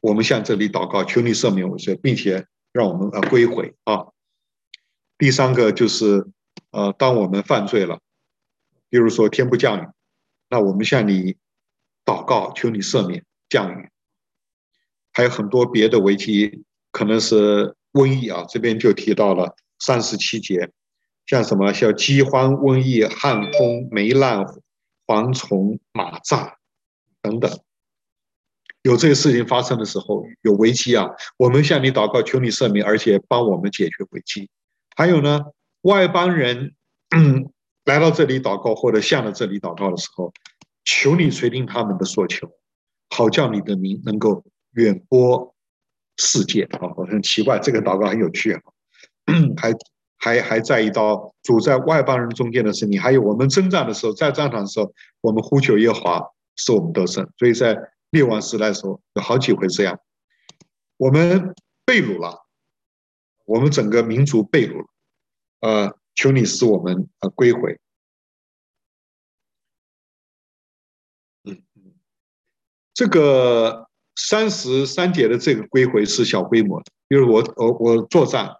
我们向这里祷告，求你赦免我罪，并且让我们呃归回啊。第三个就是呃，当我们犯罪了，比如说天不降雨，那我们向你祷告，求你赦免降雨。还有很多别的危机，可能是瘟疫啊，这边就提到了三十七节，像什么像饥荒、瘟疫、旱风、霉烂、蝗虫、蚂蚱等等，有这些事情发生的时候，有危机啊，我们向你祷告，求你赦免，而且帮我们解决危机。还有呢，外邦人嗯 来到这里祷告，或者向着这里祷告的时候，求你垂听他们的所求，好叫你的名能够。远播世界啊，很奇怪，这个祷告很有趣啊，还还还在意到主在外邦人中间的圣灵，还有我们征战的时候，在战场的时候，我们呼求耶和华，使我们得胜。所以在列王时代的时候，有好几回这样，我们被掳了，我们整个民族被掳了，呃，求你使我们呃归回。嗯，这个三十三节的这个归回是小规模的，因为我我我作战。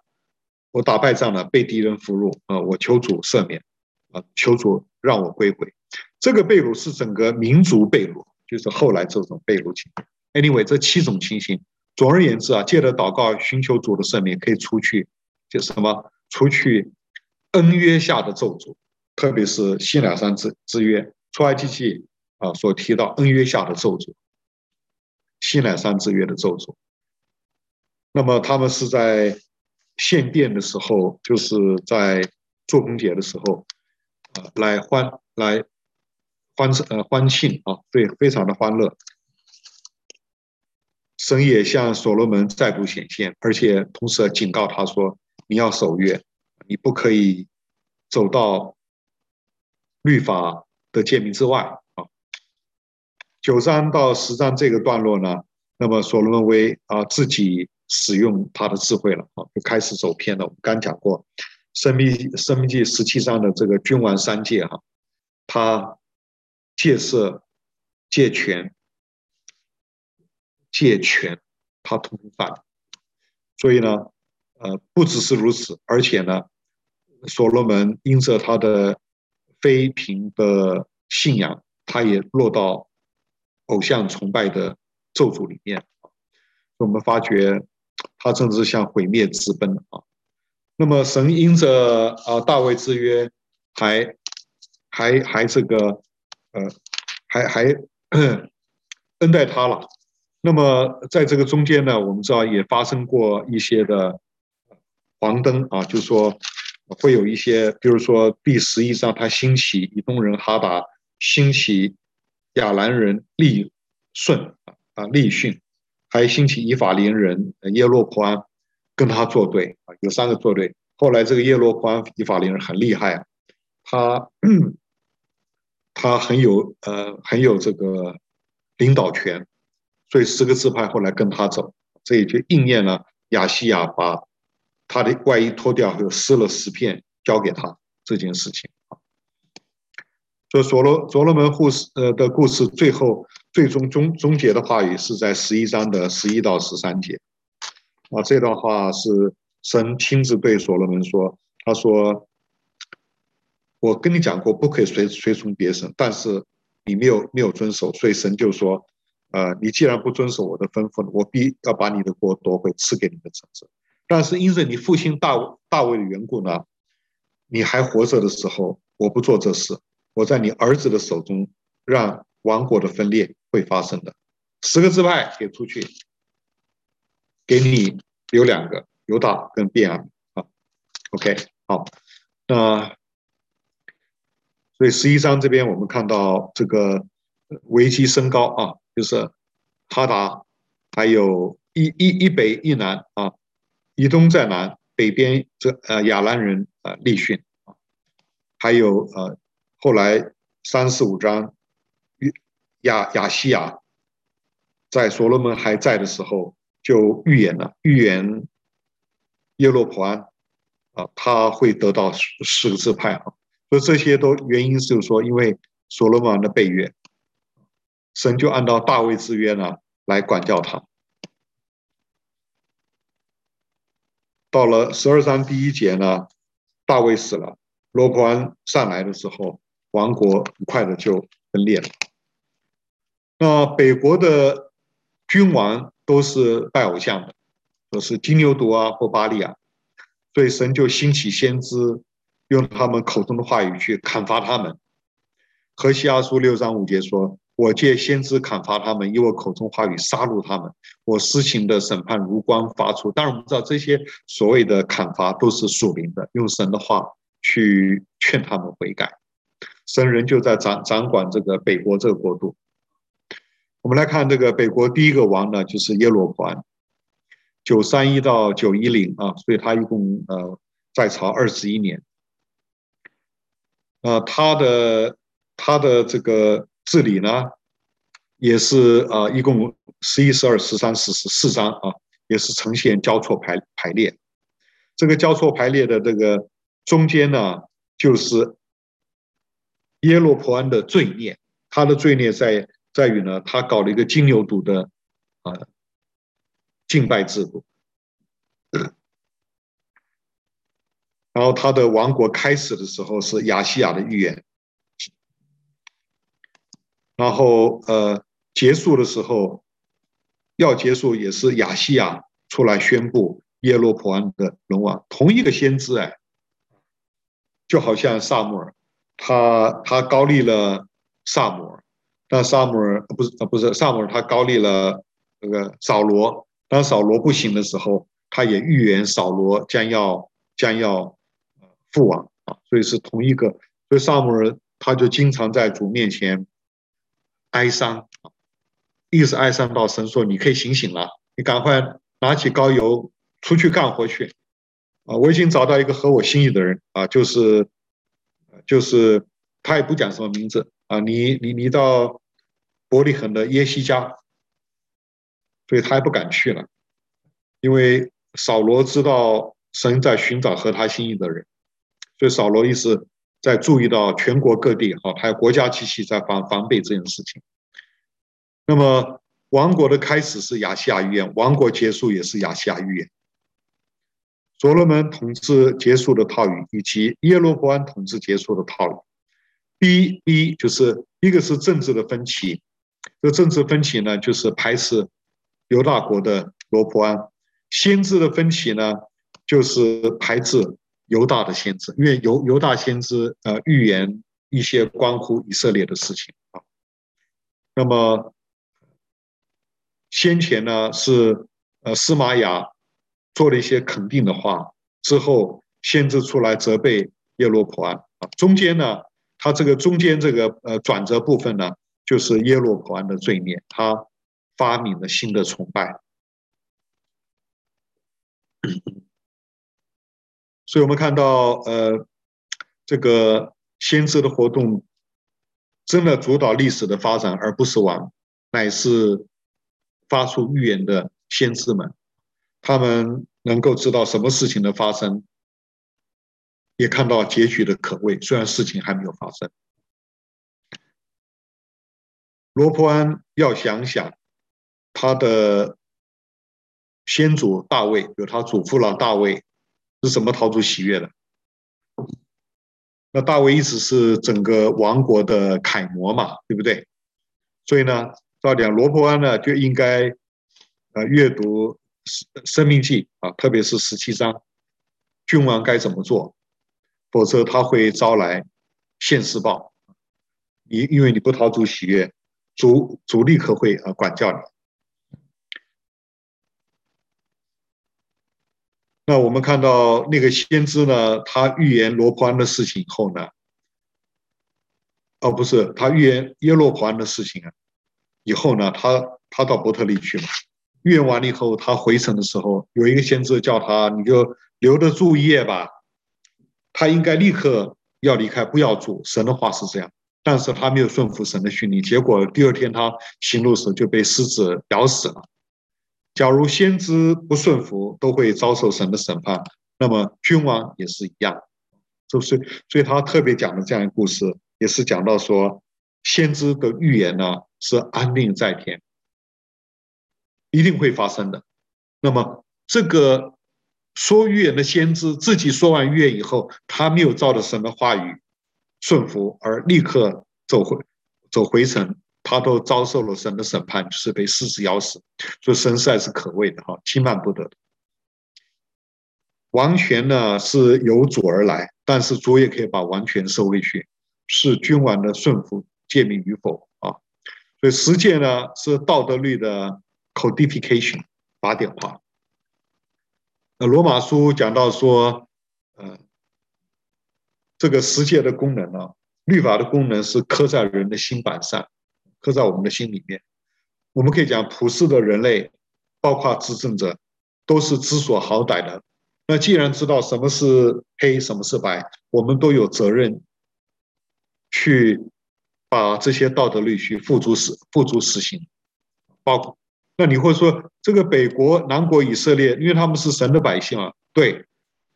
我打败仗了，被敌人俘虏啊！我求主赦免啊！求主让我归回。这个被掳是整个民族被掳，就是后来这种被掳情况。Anyway，这七种情形，总而言之啊，借着祷告寻求主的赦免，可以除去就是什么？除去恩约下的咒诅，特别是西乃山之之约，出埃及记啊所提到恩约下的咒诅，西乃山之约的咒诅。那么他们是在。献殿的时候，就是在做工节的时候，啊，来欢来欢呃欢庆啊，对，非常的欢乐。神也向所罗门再度显现，而且同时警告他说：“你要守约，你不可以走到律法的诫命之外。”九章到十章这个段落呢，那么所罗门为啊自己。使用他的智慧了啊，就开始走偏了。我们刚讲过，生命生命记十七章的这个君王三借哈，他戒色、戒权、戒权，他通通犯。所以呢，呃，不只是如此，而且呢，所罗门因着他的非凭的信仰，他也落到偶像崇拜的咒诅里面。我们发觉。他正是向毁灭直奔啊！那么神因着啊大卫之约还，还还这个呃，还还恩待他了。那么在这个中间呢，我们知道也发生过一些的黄灯啊，就是说会有一些，比如说第十一章，他兴起以东人哈达，兴起亚兰人利顺啊利逊。还兴起以法莲人耶洛普安跟他作对啊，有三个作对。后来这个耶洛普安以法莲人很厉害啊，他 他很有呃很有这个领导权，所以十个支派后来跟他走，这也就应验了亚西亚把他的外衣脱掉就撕了十片交给他这件事情啊。所所罗所罗门护士呃的故事最后。最终终终结的话语是在十一章的十一到十三节，啊，这段话是神亲自对所罗门说：“他说，我跟你讲过，不可以随随从别神，但是你没有没有遵守，所以神就说，呃，你既然不遵守我的吩咐，我必要把你的国夺回，赐给你的城市。但是因着你父亲大大卫的缘故呢，你还活着的时候，我不做这事，我在你儿子的手中让王国的分裂。”会发生的，十个支派给出去，给你留两个，犹大跟便雅悯啊。OK，好，那所以十一章这边我们看到这个危机升高啊，就是哈达，还有一一一北一南啊，以东在南，北边这呃亚兰人啊利训啊，还有呃后来三四五章。亚亚西亚在所罗门还在的时候就预言了，预言耶罗波安啊，他会得到十十个支派啊，所以这些都原因就是说，因为所罗门的背约，神就按照大卫之约呢来管教他。到了十二章第一节呢，大卫死了，罗波安上来的时候，王国很快的就分裂了。那北国的君王都是拜偶像的，都是金牛犊啊或巴力啊，所以神就兴起先知，用他们口中的话语去砍伐他们。何西阿书六章五节说：“我借先知砍伐他们，以我口中话语杀戮他们。我施行的审判如光发出。”当然，我们知道这些所谓的砍伐都是属灵的，用神的话去劝他们悔改。神人就在掌掌管这个北国这个国度。我们来看这个北国第一个王呢，就是耶罗环，九三一到九一零啊，所以他一共呃在朝二十一年。呃，他的他的这个治理呢，也是啊，一共十一、十二、十三、十四四章啊，也是呈现交错排排列。这个交错排列的这个中间呢，就是耶罗波安的罪孽。他的罪孽在在于呢，他搞了一个金牛犊的啊敬拜制度。然后他的王国开始的时候是亚西亚的预言，然后呃结束的时候要结束也是亚西亚出来宣布耶罗波安的沦亡，同一个先知哎，就好像撒母尔，他他高立了撒母耳，但撒母耳不是不是撒母耳，他高立了那个扫罗，当扫罗不行的时候，他也预言扫罗将要将要。父王啊，所以是同一个，所以撒母耳他就经常在主面前哀伤啊，一直哀伤到神说：“你可以醒醒了，你赶快拿起膏油出去干活去啊！我已经找到一个合我心意的人啊，就是就是他也不讲什么名字啊，你你你到伯利恒的耶西家，所以他也不敢去了，因为扫罗知道神在寻找合他心意的人。”所以扫罗一直在注意到全国各地，哈，还有国家机器在防防备这件事情。那么王国的开始是亚西亚预言，王国结束也是亚西亚预言。所罗门统治结束的套语，以及耶罗波安统治结束的套语。B B 就是一个是政治的分歧，这政治分歧呢，就是排斥犹大国的罗波安；先知的分歧呢，就是排斥。犹大的先知，因为犹犹大先知呃预言一些关乎以色列的事情啊。那么先前呢是呃司玛雅做了一些肯定的话，之后先知出来责备耶罗普安啊。中间呢，他这个中间这个呃转折部分呢，就是耶罗波安的罪孽，他发明了新的崇拜。所以我们看到，呃，这个先知的活动真的主导历史的发展，而不是王，乃是发出预言的先知们，他们能够知道什么事情的发生，也看到结局的可畏，虽然事情还没有发生。罗伯安要想想他的先祖大卫，有他祖父了大卫。是怎么逃出喜悦的？那大卫一直是整个王国的楷模嘛，对不对？所以呢，照讲罗伯安呢就应该呃阅读申命记啊，特别是十七章，君王该怎么做，否则他会招来现世报。你因为你不逃出喜悦，主主立刻会啊管教你。那我们看到那个先知呢，他预言罗波安的事情以后呢，哦，不是，他预言耶罗波安的事情啊，以后呢，他他到伯特利去嘛，预言完了以后，他回城的时候，有一个先知叫他，你就留得住一夜吧，他应该立刻要离开，不要住。神的话是这样，但是他没有顺服神的训令，结果第二天他行路时就被狮子咬死了。假如先知不顺服，都会遭受神的审判。那么君王也是一样，是不是？所以他特别讲的这样一个故事，也是讲到说，先知的预言呢是安定在天，一定会发生的。那么这个说预言的先知自己说完预言以后，他没有照着神的话语顺服，而立刻走回走回城。他都遭受了神的审判，就是被狮子咬死。所以神实在是可畏的哈，轻慢不得。王权呢是由主而来，但是主也可以把王权收回去，是君王的顺服诫命与否啊。所以实践呢是道德律的 codification 法典化。那罗马书讲到说，呃，这个世界的功能呢，律法的功能是刻在人的心版上。刻在我们的心里面，我们可以讲普世的人类，包括执政者，都是知所好歹的。那既然知道什么是黑，什么是白，我们都有责任去把这些道德律去付诸实付诸实行。包括，那你会说这个北国南国以色列，因为他们是神的百姓啊，对。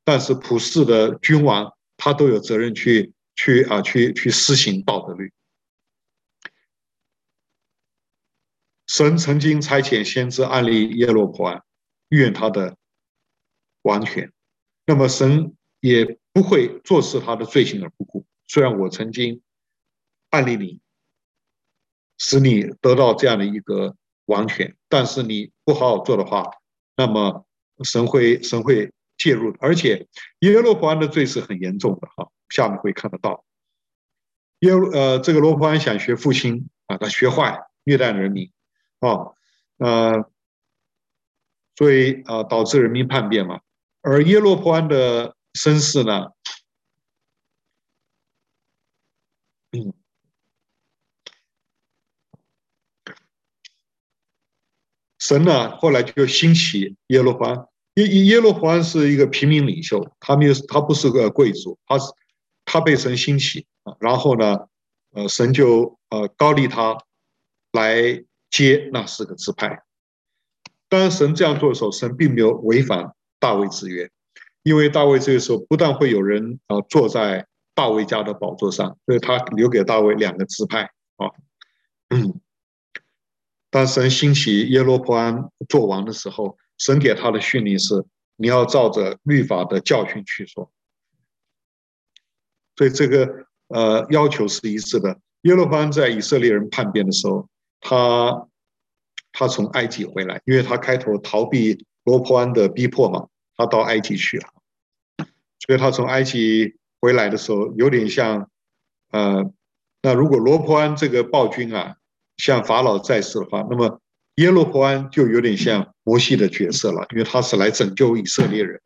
但是普世的君王，他都有责任去去啊去去施行道德律。神曾经差遣先知暗利耶罗波安，预言他的。王权，那么神也不会坐视他的罪行而不顾。虽然我曾经暗利你，使你得到这样的一个王权，但是你不好好做的话，那么神会神会介入。而且耶罗波安的罪是很严重的哈，下面会看得到。耶呃，这个罗伯安想学父亲啊，他学坏，虐待人民啊，呃，所以啊，导致人民叛变嘛。而耶罗波安的身世呢？嗯，神呢后来就兴起耶罗波安。耶耶罗波安是一个平民领袖，他没有，他不是个贵族，他是他被神兴起啊。然后呢，呃，神就呃高立他来接那四个支派。当，神这样做的时候，神并没有违反。大卫之约，因为大卫这个时候不但会有人啊坐在大卫家的宝座上，所以他留给大卫两个支派啊。嗯，当神兴起耶罗波安做王的时候，神给他的训令是：你要照着律法的教训去做。所以这个呃要求是一致的。耶罗波安在以色列人叛变的时候，他他从埃及回来，因为他开头逃避罗波安的逼迫嘛。他到埃及去了，所以他从埃及回来的时候，有点像，呃，那如果罗波安这个暴君啊，像法老在世的话，那么耶罗波安就有点像摩西的角色了，因为他是来拯救以色列人。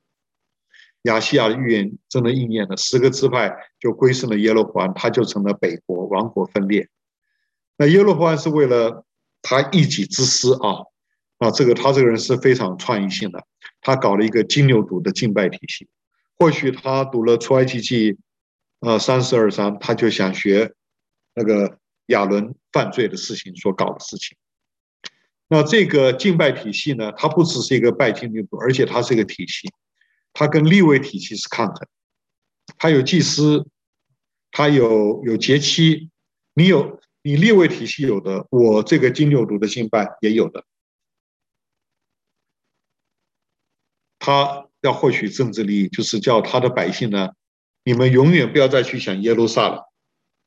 亚西亚的预言真的应验了，十个支派就归顺了耶罗波安，他就成了北国王国分裂。那耶罗波安是为了他一己之私啊。啊，这个他这个人是非常创意性的，他搞了一个金牛犊的敬拜体系。或许他读了出埃及记，呃，三十二章，他就想学那个亚伦犯罪的事情所搞的事情。那这个敬拜体系呢，它不只是一个拜金牛犊，而且它是一个体系，它跟立位体系是抗衡。它有祭司，它有有节期，你有你立位体系有的，我这个金牛犊的敬拜也有的。他要获取政治利益，就是叫他的百姓呢，你们永远不要再去想耶路撒冷，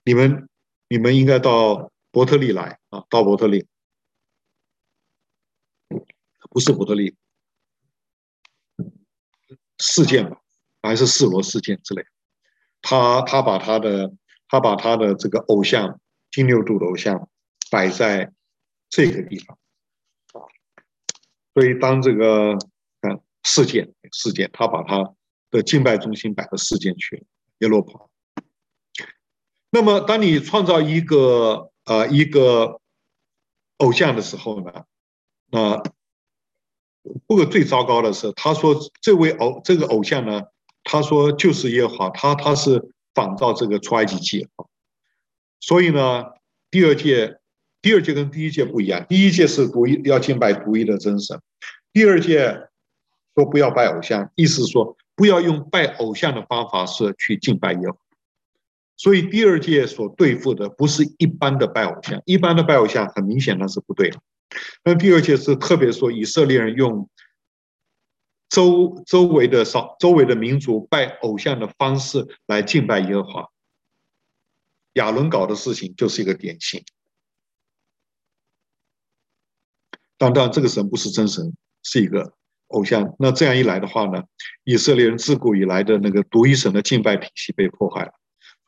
你们你们应该到伯特利来啊，到伯特利，不是伯特利事件吧，还是示罗事件之类。他他把他的他把他的这个偶像金牛度的偶像摆在这个地方啊，所以当这个。事件事件，他把他的敬拜中心摆到事件去了耶罗波安。那么，当你创造一个呃一个偶像的时候呢，那不过最糟糕的是，他说这位偶这个偶像呢，他说就是耶和华，他他是仿照这个出埃及记。所以呢，第二届第二届跟第一届不一样，第一届是独一要敬拜独一的真神，第二届。说不要拜偶像，意思是说不要用拜偶像的方法是去敬拜耶和华。所以第二届所对付的不是一般的拜偶像，一般的拜偶像很明显那是不对的。那第二届是特别说以色列人用周周围的少周围的民族拜偶像的方式来敬拜耶和华。亚伦搞的事情就是一个典型。当然，这个神不是真神，是一个。偶像，那这样一来的话呢，以色列人自古以来的那个独一神的敬拜体系被破坏了。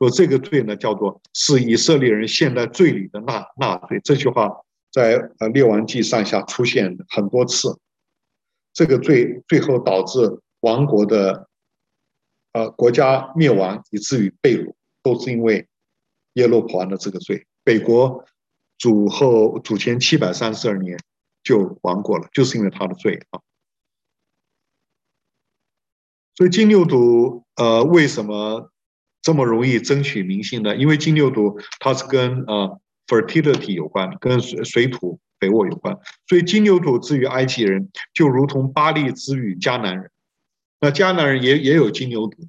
说这个罪呢，叫做是以色列人陷在罪里的纳纳罪。这句话在呃列王记上下出现很多次。这个罪最后导致亡国的呃国家灭亡，以至于被掳，都是因为耶罗波安的这个罪。北国主后主前七百三十二年就亡国了，就是因为他的罪啊。所以金牛犊呃为什么这么容易争取民心呢？因为金牛犊它是跟呃 fertility 有关，跟水水土肥沃有关。所以金牛犊之于埃及人，就如同巴利之于迦南人。那迦南人也也有金牛犊。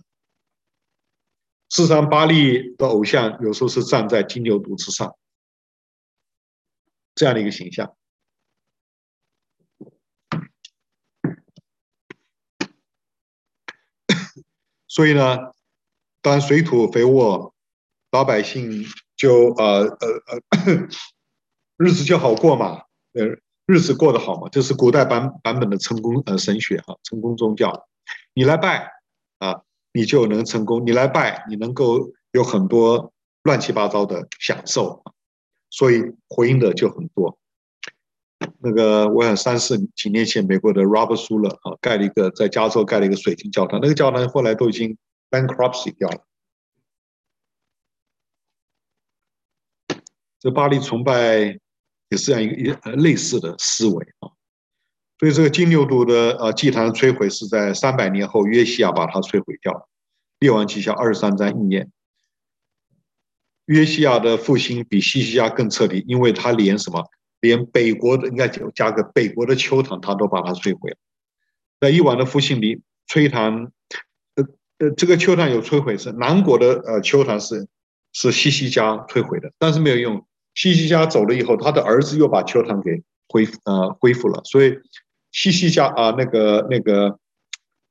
事实上，巴利的偶像有时候是站在金牛犊之上，这样的一个形象。所以呢，当水土肥沃，老百姓就呃呃呃，日子就好过嘛，呃，日子过得好嘛，这是古代版版本的成功呃神学哈，成功宗教，你来拜啊。你就能成功，你来拜，你能够有很多乱七八糟的享受，所以回应的就很多。那个我想三四几年前，美国的 Robert s u l e r 啊，盖了一个在加州盖了一个水晶教堂，那个教堂后来都已经 bankruptcy 掉了。这巴黎崇拜也是这样一个类似的思维啊。所以这个金牛犊的呃祭坛摧毁是在三百年后，约西亚把它摧毁掉了。列王记下二十三章应验。约西亚的复兴比西西亚更彻底，因为他连什么，连北国的应该就加个北国的邱坛，他都把它摧毁了。在以往的复兴里，摧坛，呃，这个邱坛有摧毁是南国的呃邱坛是是西西家摧毁的，但是没有用。西西家走了以后，他的儿子又把邱坛给恢呃恢复了，所以。西西家啊，那个那个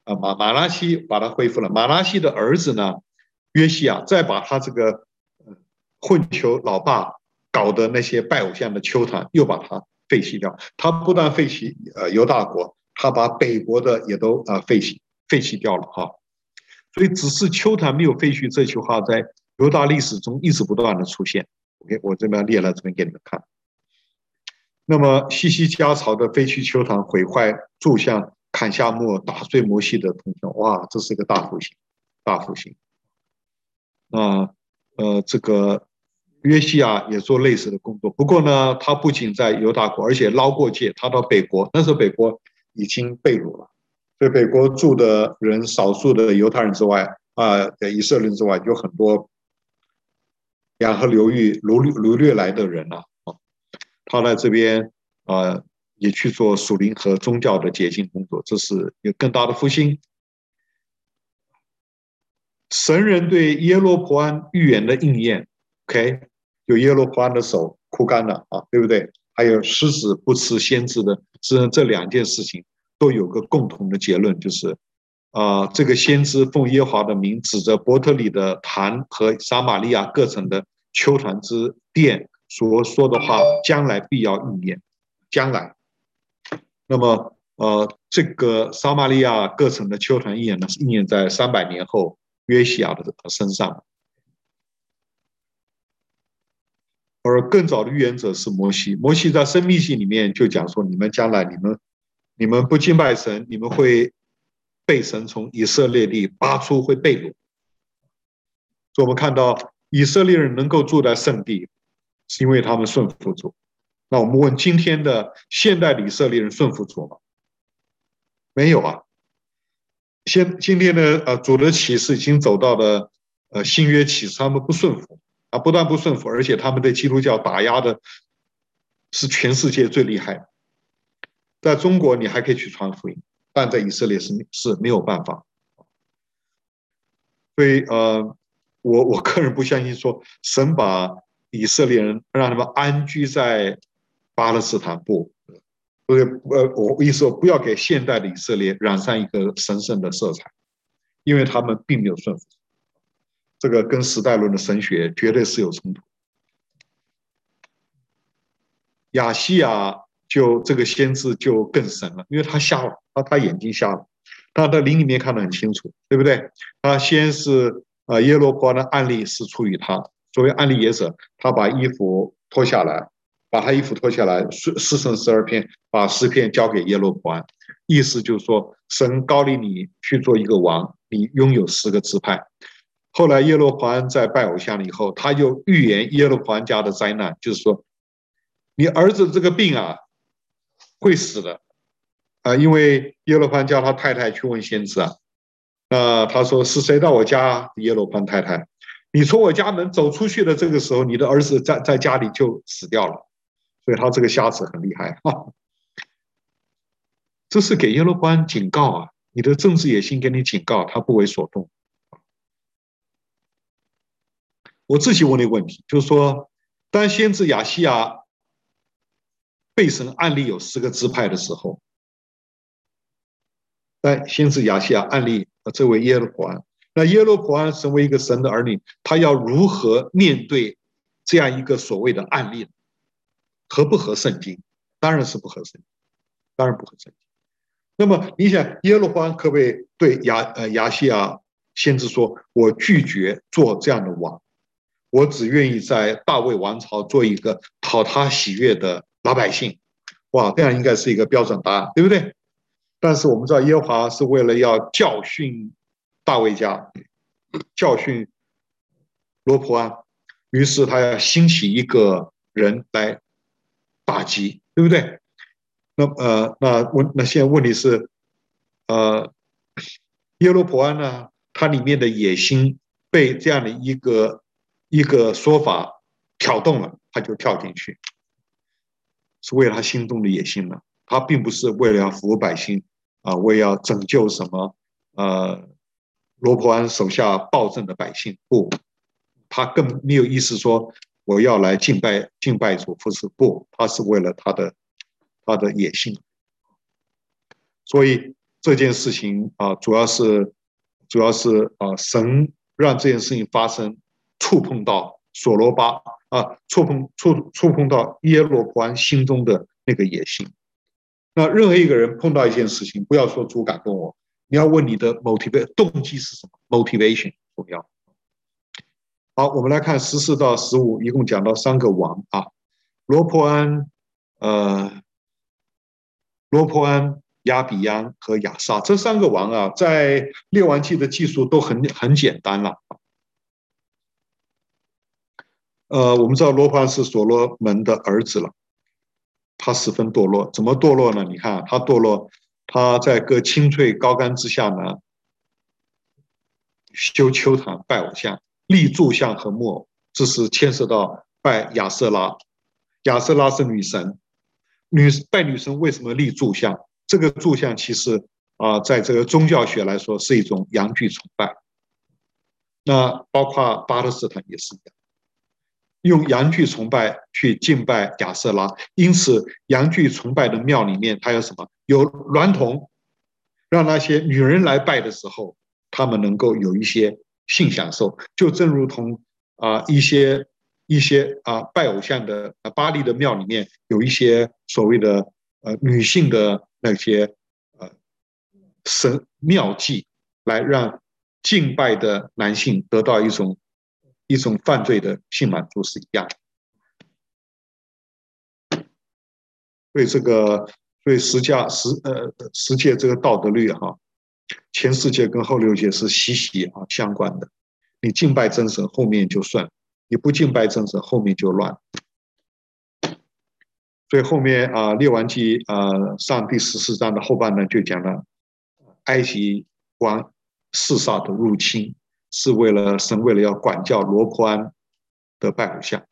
啊马马拉西把它恢复了。马拉西的儿子呢，约西亚再把他这个混球老爸搞的那些拜偶像的邱坛又把它废弃掉。他不但废弃呃犹大国，他把北国的也都啊废弃废弃掉了哈。所以只是邱坛没有废墟这句话在犹大历史中一直不断的出现。OK，我这边列了这边给你们看。那么西西家朝的废去邱坛，毁坏柱像，砍下木，打碎摩西的铜像，哇，这是个大复兴，大复兴。啊，呃，这个约西亚也做类似的工作，不过呢，他不仅在犹大国，而且捞过界，他到北国，那时候北国已经被掳了，所以北国住的人，少数的犹太人之外，啊，以色列人之外，有很多两河流域掳掳掠来的人啊。他在这边啊、也去做属灵和宗教的洁净工作，这是有更大的复兴。神人对耶罗波安预言的应验，OK，有耶罗波安的手枯干了啊，对不对？还有狮子不吃先知的，实际上这两件事情都有个共同的结论，就是啊、呃，这个先知奉耶华的名，指着伯特利的坛和撒玛利亚各城的邱坛之殿。所说的话将来必要应验，将来。那么，呃，这个撒玛利亚各城的邱坛应验呢，是应验在三百年后约西亚的身上。而更早的预言者是摩西，摩西在申命记里面就讲说：你们将来，你们你们不敬拜神，你们会被神从以色列地拔出，会被掳。所以我们看到以色列人能够住在圣地。是因为他们顺服主。那我们问今天的现代以色列人顺服主吗？没有啊。现今天的呃主的启示已经走到了呃新约启示，他们不顺服啊，不但不顺服，而且他们对基督教打压的是全世界最厉害的。在中国你还可以去传福音，但在以色列是是没有办法。所以呃，我我个人不相信说神把。以色列人让他们安居在巴勒斯坦，不，不是，呃，我意思说，不要给现代的以色列染上一个神圣的色彩，因为他们并没有顺服，这个跟时代论的神学绝对是有冲突。亚西亚就这个先知就更神了，因为他瞎了，他他眼睛瞎了，他的灵里面看得很清楚，对不对？他先是呃耶罗波安的案例是出于他。作为案例也者，他把衣服脱下来，把他衣服脱下来，四四圣十二片，把十片交给耶罗波安，意思就是说，神膏立你去做一个王，你拥有十个支派。后来耶罗波安在拜偶像了以后，他就预言耶罗波安家的灾难，就是说，你儿子这个病啊，会死的，啊，因为耶罗潘叫他太太去问先知啊，那他说是谁到我家？耶罗潘太太，你从我家门走出去的这个时候，你的儿子在在家里就死掉了，所以他这个瞎子很厉害啊，这是给耶罗潘警告啊，你的政治野心给你警告，他不为所动。我自己问的一个问题，就是说，当先知亚西亚被神案例有十个支派的时候，当先知亚西亚暗立这位耶罗波安，那耶罗波安身为一个神的儿女，他要如何面对这样一个所谓的案例？合不合圣经？当然是不合圣经，当然不合圣经。那么你想，耶罗波安可不可以对亚呃亚西亚先知说：“我拒绝做这样的王。”我只愿意在大卫王朝做一个讨他喜悦的老百姓，哇，这样应该是一个标准答案，对不对？但是我们知道耶和华是为了要教训大卫家，教训罗普安，于是他要兴起一个人来打击，对不对？那呃，那问那现在问题是，呃，耶罗波安呢，他里面的野心被这样的一个。一个说法挑动了，他就跳进去，是为了他心中的野心了。他并不是为了要服务百姓啊，为要拯救什么呃罗波安手下暴政的百姓。不，他更没有意思说我要来敬拜敬拜主，不是不，他是为了他的他的野心。所以这件事情啊，主要是主要是啊，神让这件事情发生。触碰到所罗巴啊，触碰触触碰到耶罗波安心中的那个野心。那任何一个人碰到一件事情，不要说主感动我，你要问你的 motivation 动机是什么？motivation 重要。好，我们来看十四到十五，一共讲到三个王啊，罗伯安、呃，罗伯安、亚比安和亚撒这三个王啊，在列王记的技术都很很简单了。呃，我们知道罗盘是所罗门的儿子了，他十分堕落，怎么堕落呢？你看他堕落，他在各青翠高杆之下呢，修邱坛拜偶像，立柱像和木偶，这是牵涉到拜亚瑟拉。亚瑟拉是女神，女拜女神为什么立柱像？这个柱像其实啊，在这个宗教学来说是一种阳具崇拜。那包括巴勒斯坦也是一样。用阳具崇拜去敬拜亚瑟拉，因此阳具崇拜的庙里面，它有什么？有孌童，让那些女人来拜的时候，他们能够有一些性享受，就正如同啊一些一些啊拜偶像的啊巴黎的庙里面有一些所谓的呃女性的那些呃神庙妓，来让敬拜的男性得到一种。一种犯罪的性满足是一样的，所以这个，对十家十呃十诫这个道德律哈，前四诫跟后六诫是息息啊相关的。你敬拜真神，后面就顺；你不敬拜真神，后面就乱。所以后面啊，列王记啊上第十四章的后半段就讲了埃及王四煞的入侵。是为了神，为了要管教罗波安的拜偶像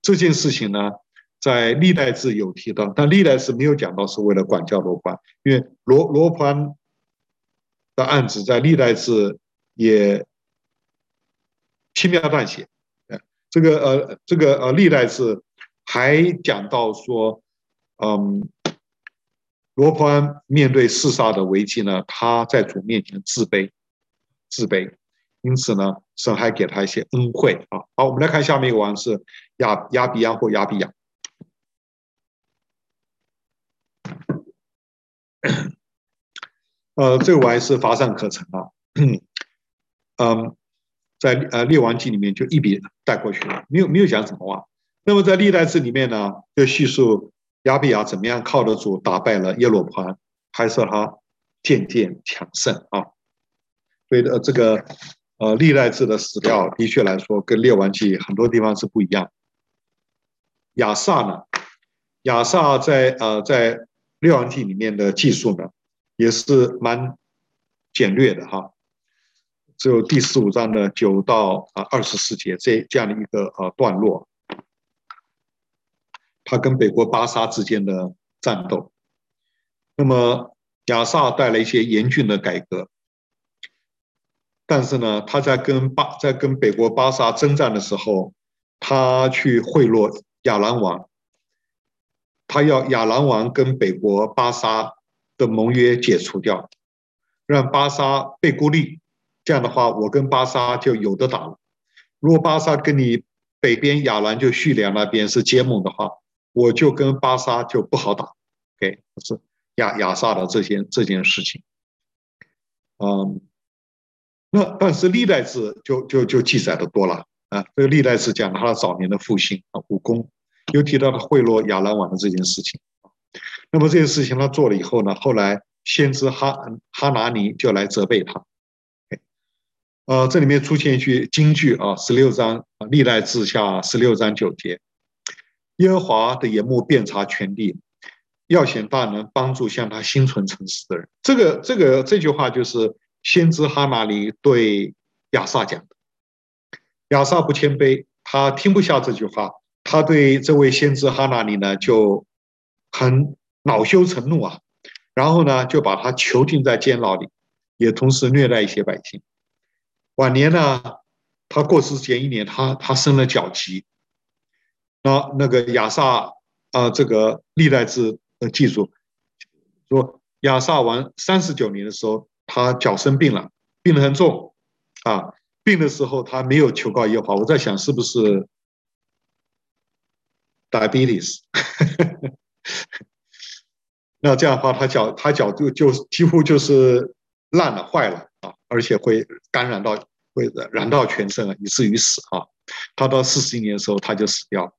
这件事情呢，在历代志有提到，但历代志没有讲到是为了管教罗波安，因为罗罗波安的案子在历代志也轻描淡写。这个呃，这个呃，历代志还讲到说，嗯，罗波安面对四杀的危机呢，他在主面前自卑，自卑。因此呢，神还给他一些恩惠啊。好，我们来看下面一个王是亚亚比亚或亚比亚。呃，这个王是乏善可陈啊。嗯，在呃列王记里面就一笔带过去了，没有没有讲什么话。那么在历代志里面呢，就叙述亚比亚怎么样靠得住打败了耶罗波安，还是他渐渐强盛啊。所以呃这个。呃，历代志的史料的确来说，跟列王记很多地方是不一样。亚萨呢，亚萨在呃在列王记里面的记述呢，也是蛮简略的哈，只有第十五章的九到啊二十四节这这样的一个呃段落，他跟北国巴沙之间的战斗。那么亚萨带来一些严峻的改革，但是呢，他在跟巴在跟北国巴萨征战的时候，他去贿赂亚兰王，他要亚兰王跟北国巴萨的盟约解除掉，让巴萨被孤立。这样的话，我跟巴萨就有的打了。如果巴萨跟你北边亚兰就叙利亚那边是结盟的话，我就跟巴萨就不好打。OK，是亚亚萨的这件这件事情。嗯，那但是历代志就就就记载的多了啊。这个历代志讲他早年的复兴啊，武功，又提到他贿赂亚兰王的这件事情。那么这件事情他做了以后呢，后来先知哈哈拿尼就来责备他。呃，这里面出现一句金句啊，十六章啊，历代志下十六章九节，耶和华的眼目遍察全地，要显大能，帮助向他心存诚实的人。这个这个这句话就是先知哈拿尼对亚萨讲的。亚萨不谦卑，他听不下这句话，他对这位先知哈拿尼呢就很恼羞成怒啊，然后呢就把他囚禁在监牢里，也同时虐待一些百姓。晚年呢，他过世前一年，他他生了脚疾。那那个亚萨啊，这个历代志的记述说，亚萨王三十九年的时候，他脚生病了，病得很重啊。病的时候，他没有求告耶和华。我在想，是不是 diabetes？那这样的话，他脚他脚就就几乎就是烂了、坏了啊。而且会感染到，会染到全身啊，以至于死啊。他到四十一年的时候，他就死掉了。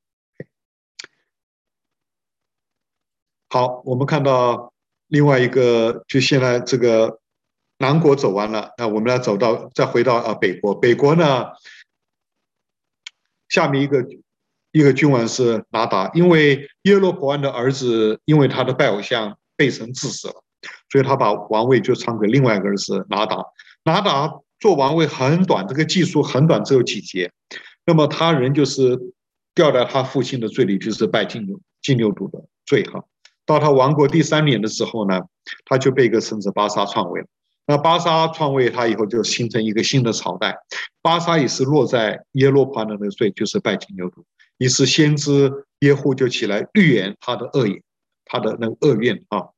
好，我们看到另外一个，就现在这个南国走完了，那我们要走到，再回到啊北国。北国呢，下面一个一个君王是拿达，因为耶罗伯安的儿子，因为他的拜偶像被神治死了，所以他把王位就传给另外一个儿子拿达。拿达做王位很短，这个技术很短，只有几节。那么他人就是掉在他父亲的罪里，就是拜金牛金牛犊的罪哈。到他亡国第三年的时候呢，他就被一个孙子巴沙篡位了。那巴沙篡位他以后就形成一个新的朝代。巴沙也是落在耶罗波安的那个罪，就是拜金牛犊。于是先知耶户就起来预言他的恶言，他的那个恶愿啊。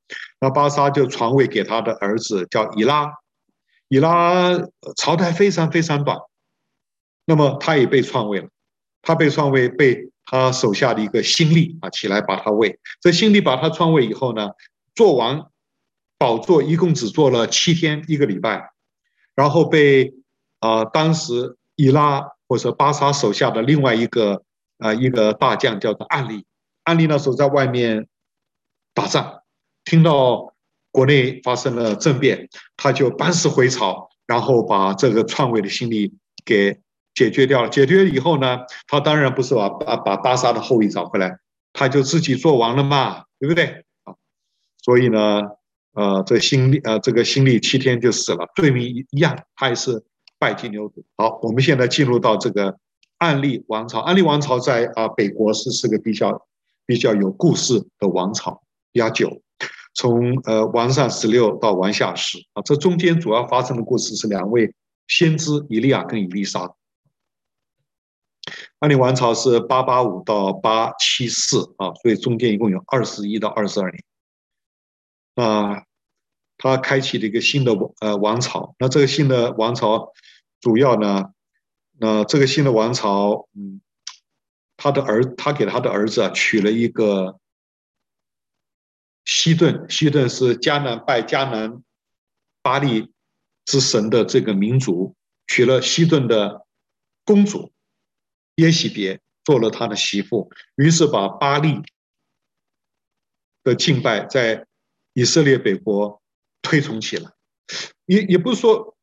那巴沙就传位给他的儿子叫以拉。以拉朝代非常非常短，那么他也被篡位了。他被篡位，被他手下的一个新力啊起来把他位。这新力把他篡位以后呢，做完宝座一共只做了七天一个礼拜，然后被啊、当时伊拉或者巴沙手下的另外一个啊、一个大将叫做安利。安利那时候在外面打仗，听到。国内发生了政变，他就班师回朝，然后把这个篡位的心理给解决掉了。解决以后呢，他当然不是把把把巴沙的后裔找回来，他就自己做王了嘛，对不对？啊，所以呢，呃，这新历呃这个新历七天就死了，罪名一样，他也是拜金牛犊。好，我们现在进入到这个暗利王朝。暗利王朝在啊北国是是个比较比较有故事的王朝，比较久。从呃王上十六到王下十啊，这中间主要发生的故事是两位先知以利亚跟以利沙。暗利王朝是八八五到八七四啊，所以中间一共有二十一到二十二年。啊，他开启了一个新的呃王朝。那这个新的王朝主要呢，那这个新的王朝，嗯，他的儿他给他的儿子啊娶了一个。西顿，西顿是迦南拜迦南巴利之神的这个民族，娶了西顿的公主耶洗别做了他的媳妇，于是把巴利的敬拜在以色列北国推崇起来。也也不是说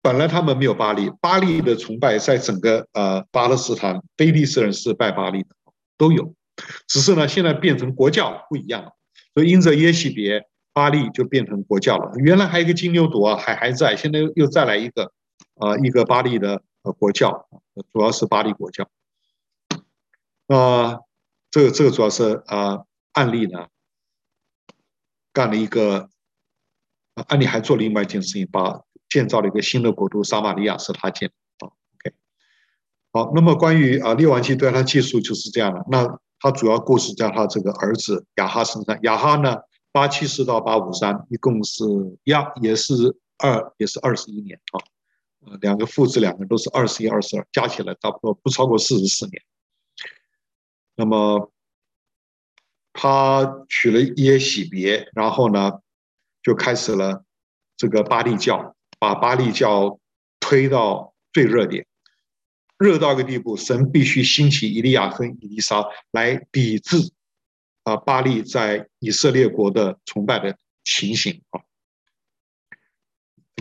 本来他们没有巴力，巴力的崇拜在整个呃巴勒斯坦，非利士人是拜巴力的都有。只是呢，现在变成国教不一样了。所以因着耶洗别，巴力就变成国教了。原来还有一个金牛犊啊，还还在，现在又又再来一个啊、一个巴力的呃国教，主要是巴力国教。啊、这个这个主要是啊、呃、暗利呢，干了一个，啊，安妮还做了另外一件事情，把建造了一个新的国度撒玛利亚是他建的啊。OK，好，那么关于啊列王记对他记述就是这样的。那他主要故事在他这个儿子亚哈身上。亚哈呢，八七四到八五三，一共是亚也是二也是二十一年啊。呃，两个父子两个都是二十一、二十二，加起来差不多不超过四十四年。那么他娶了耶洗别，然后呢，就开始了这个巴力教，把巴力教推到最热点，热到一个地步，神必须兴起以利亚和以利沙来抵制啊巴力在以色列国的崇拜的情形啊。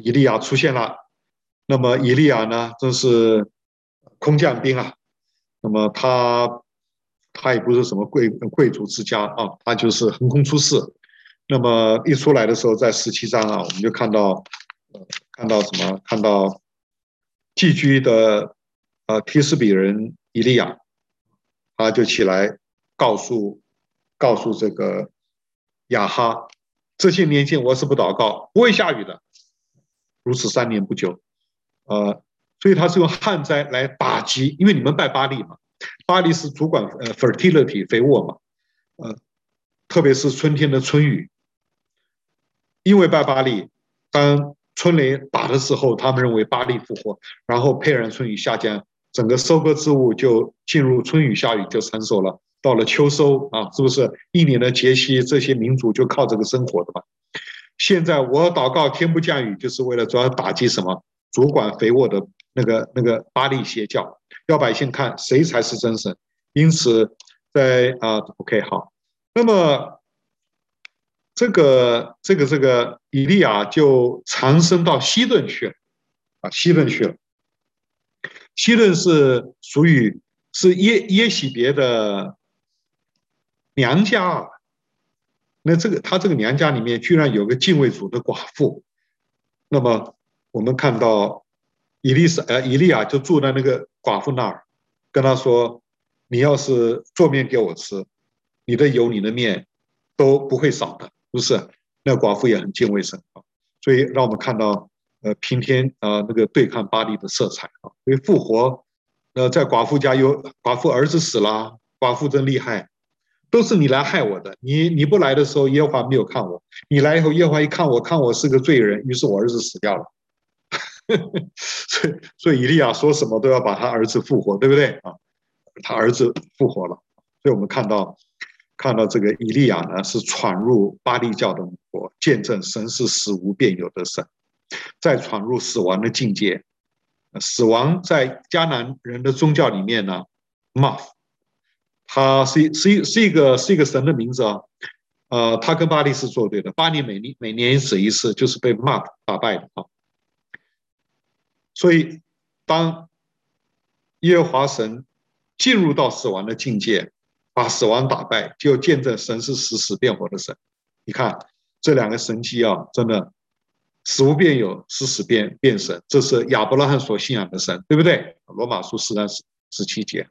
以利亚出现了，那么以利亚呢，真是空降兵啊，那么他。他也不是什么贵贵族之家啊，他就是横空出世。那么一出来的时候，在十七章啊，我们就看到，呃，看到什么？看到寄居的呃提斯比人伊利亚，他就起来告诉告诉这个亚哈，这些年间我是不祷告，不会下雨的。如此三年不久，呃，所以他是用旱灾来打击，因为你们拜巴力嘛。巴力是主管呃 fertility 肥沃嘛，呃，特别是春天的春雨，因为拜巴力，当春雷打的时候，他们认为巴力复活，然后沛然春雨下降，整个收割之物就进入春雨下雨就成熟了。到了秋收啊，是不是一年的节气，这些民族就靠这个生活的嘛？现在我祷告天不降雨，就是为了主要打击什么？主管肥沃的那个那个巴力邪教。要百姓看谁才是真神，因此在啊，OK 好，那么这个这个这个以利亚就长生到西顿去了，啊，西顿去了。西顿是属于是耶耶洗别的娘家，那这个他这个娘家里面居然有个敬畏主的寡妇，那么我们看到。以利沙呃，以利亚就住在那个寡妇那儿，跟他说：“你要是做面给我吃，你的油、你的面都不会少的，不是？”那寡妇也很敬畏神啊，所以让我们看到呃，平天啊那个对抗巴黎的色彩啊。所以复活，呃，在寡妇家有寡妇儿子死了，寡妇真厉害，都是你来害我的。你你不来的时候，耶和华没有看我；你来以后，耶和华一看我，看我是个罪人，于是我儿子死掉了。所以，所以以利亚说什么都要把他儿子复活，对不对啊？他儿子复活了，所以我们看到，看到这个以利亚呢，是闯入巴力教的国，见证神是死无变有的神，再闯入死亡的境界。死亡在迦南人的宗教里面呢，Mah，他是是一是一个是一个神的名字啊。呃，他跟巴力是作对的，巴力每年每年死一次，就是被 Mah 打败的啊。所以，当耶和华神进入到死亡的境界，把死亡打败，就见证神是死死变活的神。你看这两个神迹啊，真的死无变有，死死变变神，这是亚伯拉罕所信仰的神，对不对？罗马书四章十十七节。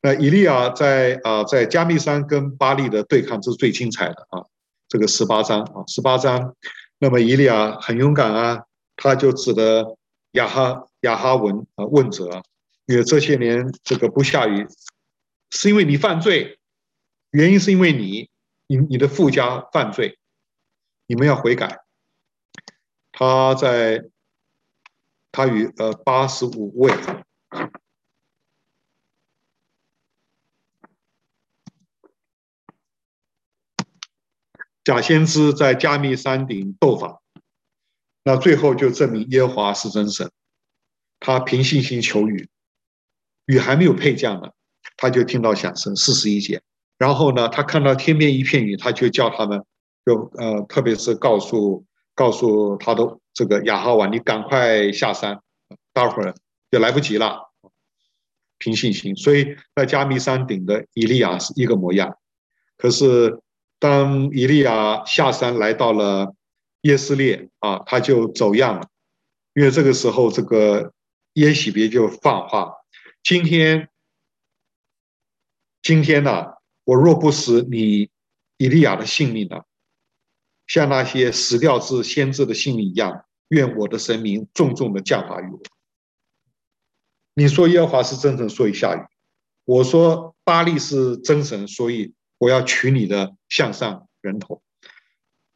那以利亚在啊，在加密山跟巴力的对抗，这是最精彩的啊。这个十八章啊，十八章，那么以利亚很勇敢啊，他就指的。亚哈亚哈文啊问责，因为这些年这个不下雨，是因为你犯罪，原因是因为你你你的附加犯罪，你们要悔改。他在他与呃八十五位假先知在加密山顶斗法。那最后就证明耶和华是真神，他凭信心求雨，雨还没有配降呢，他就听到响声，四十一节。然后呢，他看到天边一片云，他就叫他们，就呃，特别是告诉告诉他的这个亚哈王，你赶快下山，待会儿就来不及了。凭信心。所以在加密山顶的以利亚是一个模样。可是当以利亚下山来到了耶斯列啊，他就走样了，因为这个时候这个耶洗别就放话：今天，今天呢、我若不死你以利亚的性命呢、像那些死掉之先知的性命一样。愿我的神明重重的降罚于我。你说耶和华是真神，所以下雨；我说巴力是真神，所以我要取你的项上人头。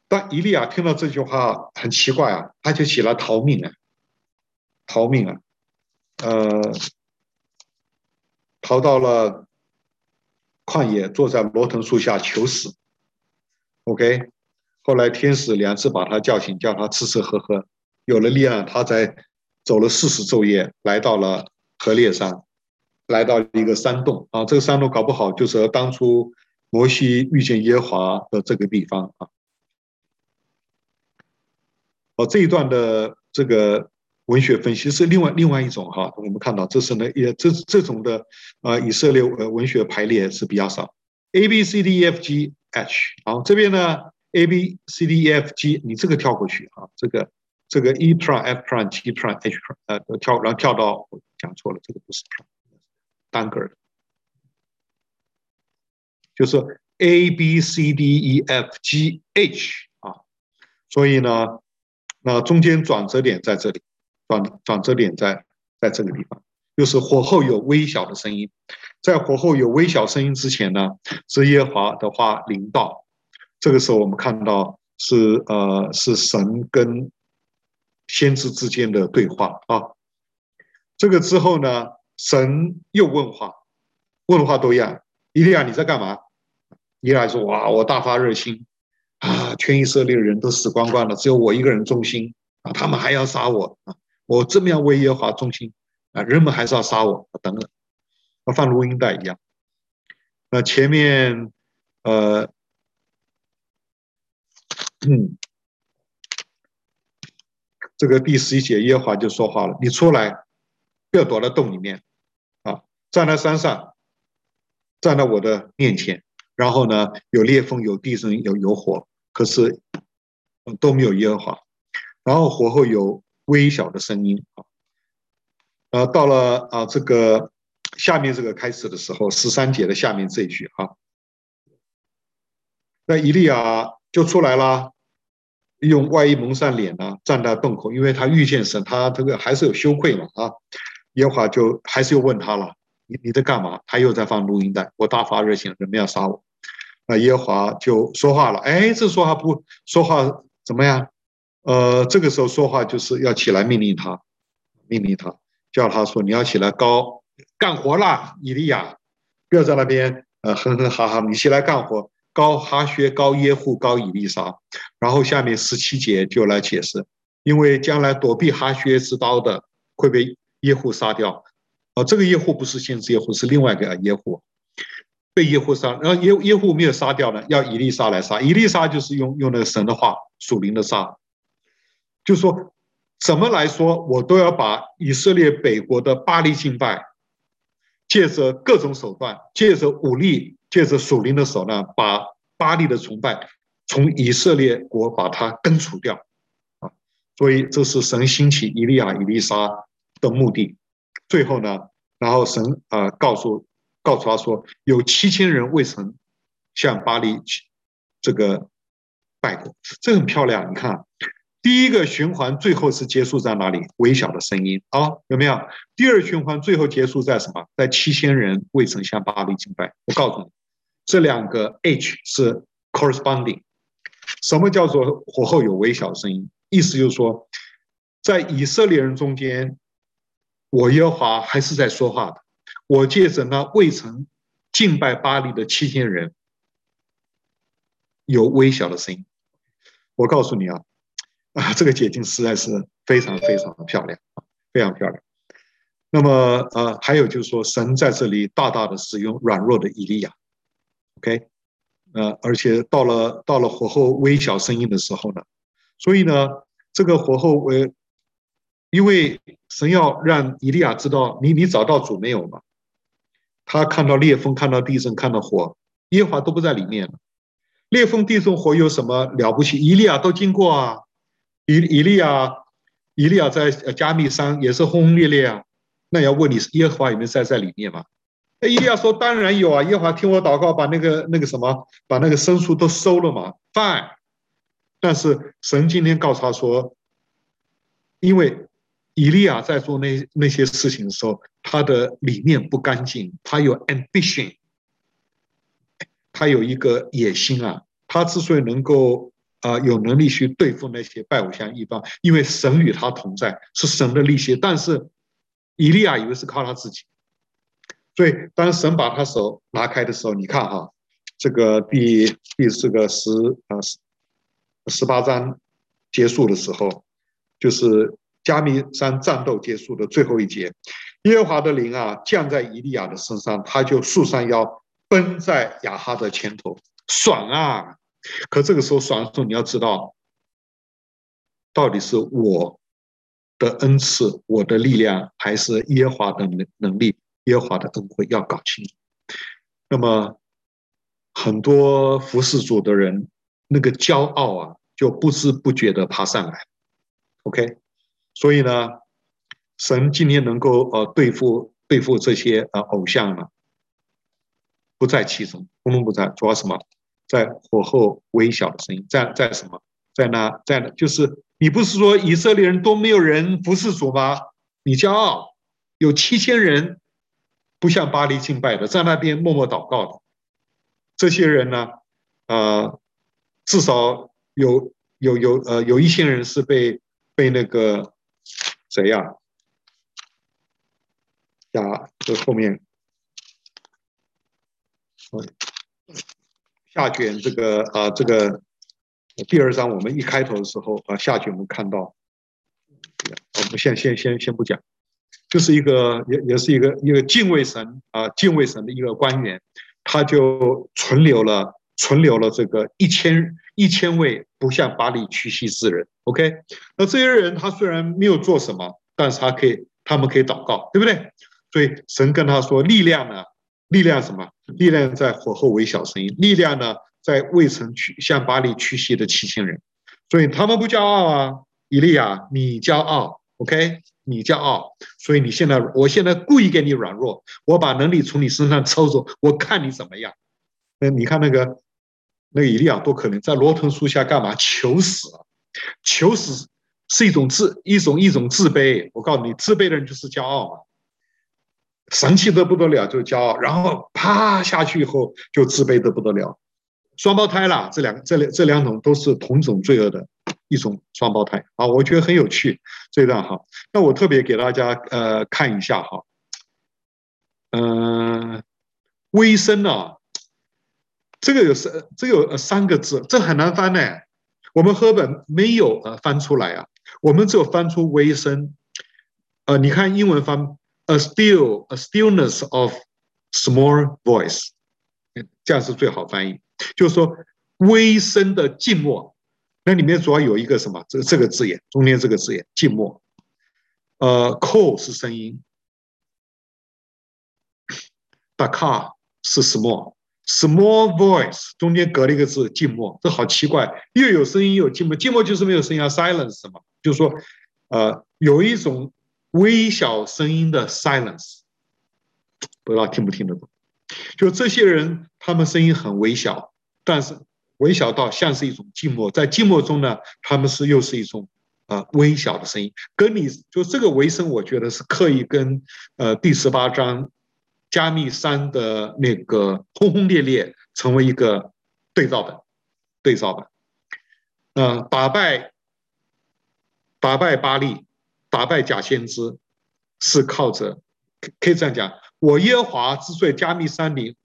但以利亚听到这句话很奇怪啊，他就起来逃命啊，逃命啊，呃，逃到了旷野，坐在罗藤树下求死。OK，后来天使两次把他叫醒，叫他吃吃喝喝。有了力量，他才走了四十昼夜，来到了河烈山，来到一个山洞啊。这个山洞搞不好就是当初摩西遇见耶和华的这个地方啊。哦，这一段的这个文学分析是另外另外一种哈。我们看到这是呢，也这这种的啊，以色列呃文学排列是比较少。A B C D E F G H，好，这边呢 A B C D E F G，你这个跳过去啊，这个。这个 E prime F prime G prime H prime 呃跳，然后跳到我讲错了，这个不是单个的，就是 A B C D E F G H 啊，所以呢，那中间转折点在这里，转转折点在在这个地方，就是火后有微小的声音，在火后有微小声音之前呢，是耶和华的话临到，这个时候我们看到是呃是神跟。先知之间的对话啊，这个之后呢，神又问话，问话都一样。伊利亚，你在干嘛？伊利亚说：哇，我大发热心啊，全以色列人都死光光了，只有我一个人忠心啊，他们还要杀我啊，我这么样为耶和华忠心啊，人们还是要杀我等等，和放录音带一样。那前面呃，嗯。这个第十一节，耶和华就说话了：“你出来，不要躲在洞里面，啊，站在山上，站在我的面前。然后呢，有裂缝，有地震，有有火，可是都没有耶和华。然后火后有微小的声音，啊，呃，到了啊这个下面这个开始的时候，十三节的下面这一句，啊，那伊利亚就出来了。”用外衣蒙上脸呢，站在洞口，因为他遇见神，他这个还是有羞愧嘛啊。耶和华就还是又问他了，你你在干嘛？他又在放录音带，我大发热心，人们要杀我。那耶和华就说话了，哎，这说话不说话怎么样？呃，这个时候说话就是要起来命令他，命令他，叫他说你要起来高干活啦，以利亚，不要在那边呃哼哼哈哈，你起来干活。高哈薛、高耶户、高以利沙，然后下面十七节就来解释，因为将来躲避哈薛之刀的会被耶户杀掉，啊，这个耶户不是先知耶户，是另外一个耶户，被耶户杀，然后耶耶户没有杀掉呢，要以利沙来杀，以利沙就是用用那个神的话属灵的杀，就说怎么来说，我都要把以色列北国的巴力敬拜，借着各种手段，借着武力。借着属灵的手呢，把巴力的崇拜从以色列国把它根除掉，啊，所以这是神兴起以利亚、以利沙的目的。最后呢，然后神啊告诉告诉他说，有七千人未曾向巴力这个拜过，这很漂亮。你看，第一个循环最后是结束在哪里？微小的声音啊，有没有？第二循环最后结束在什么？在七千人未曾向巴力敬拜。我告诉你。这两个 H 是 corresponding，什么叫做火后有微小声音？意思就是说，在以色列人中间，我耶和华还是在说话的。我借着那未曾敬拜巴力的七千人，有微小的声音。我告诉你啊，啊，这个解经实在是非常非常的漂亮啊，非常漂亮。那么呃，还有就是说，神在这里大大的使用软弱的以利亚。OK，呃，而且到了到了火后微小声音的时候呢，所以呢，这个火后微，因为神要让以利亚知道你你找到主没有嘛？他看到裂风，看到地震，看到火，耶和华都不在里面了。裂风、地震、火有什么了不起？以利亚都经过啊，以以利亚，以利亚在加密山也是轰轰烈烈啊。那要问你，耶和华有没有在在里面吗？那以利亚说：当然有啊，耶和华听我祷告，把那个那个什么，把那个牲畜都收了嘛，fine。但是神今天告诉他说，因为。以利亚在做那那些事情的时候，他的理念不干净，他有 ambition，他有一个野心啊。他之所以能够啊、有能力去对付那些拜偶像一方，因为神与他同在，是神的力量。但是以利亚以为是靠他自己，所以当神把他手拿开的时候，你看哈，这个第第四个十啊十十八章结束的时候，就是。加密山战斗结束的最后一节，耶和华的灵啊降在以利亚的身上，他就束上腰，奔在亚哈的前头，爽啊！可这个时候爽的时候，你要知道，到底是我的恩赐、我的力量，还是耶华的能能力、耶华的恩惠，要搞清楚。那么很多服侍主的人，那个骄傲啊，就不知不觉的爬上来。OK。所以呢，神今天能够呃对付对付这些呃偶像呢，不在其中，通通不在。主要什么？在火后微小的声音，在在什么？在那在那，就是你不是说以色列人都没有人服侍主吗？你骄傲，有七千人不向巴黎敬拜的，在那边默默祷告的，这些人呢，呃，至少有有有呃有一些人是被被那个。谁呀？呀，这后面，下卷这个啊，这个第二章我们一开头的时候啊，下卷我们看到，我们先先先先不讲，就是一个也也是一个一个敬畏神啊，敬畏神的一个官员，他就存留了存留了这个一千一千位不向巴力屈膝之人。OK，那这些人他虽然没有做什么，但是他可以，他们可以祷告，对不对？所以神跟他说：“力量呢？力量什么？力量在火候微小声音。力量呢，在未曾屈向巴黎屈膝的七千人。所以他们不骄傲啊，以利亚，你骄傲，OK？你骄傲，所以你现在，我现在故意给你软弱，我把能力从你身上抽走，我看你怎么样？那你看那个那个以利亚多可怜，在罗藤树下干嘛？求死啊！”求死是一种自一种一种自卑，我告诉你，自卑的人就是骄傲嘛，神气的不得了就骄傲，然后啪下去以后就自卑的不得了，双胞胎啦，这两这两这两种都是同种罪恶的一种双胞胎啊，我觉得很有趣这段哈，那我特别给大家呃看一下哈，嗯、微声啊，这个有三这有三个字，这很难翻呢。我们赫本没有呃翻出来啊，我们只有翻出微声，呃，你看英文翻 a still a stillness of small voice，这样是最好翻译，就是说微声的静默，那里面主要有一个什么？这这个字眼，中间这个字眼静默，呃，call 是声音，dakar 是 small。Small voice 中间隔了一个字，静默，这好奇怪，又有声音又有静默，静默就是没有声音啊，silence 什么？就是说，呃，有一种微小声音的 silence，不知道听不听得懂？就这些人，他们声音很微小，但是微小到像是一种静默，在静默中呢，他们是又是一种呃微小的声音，跟你就这个微声，我觉得是刻意跟呃第十八章。加密山的那个轰轰烈烈，成为一个对照的对照的，呃，打败打败巴力，打败假先知，是靠着可以这样讲，我耶和华之所以迦密山里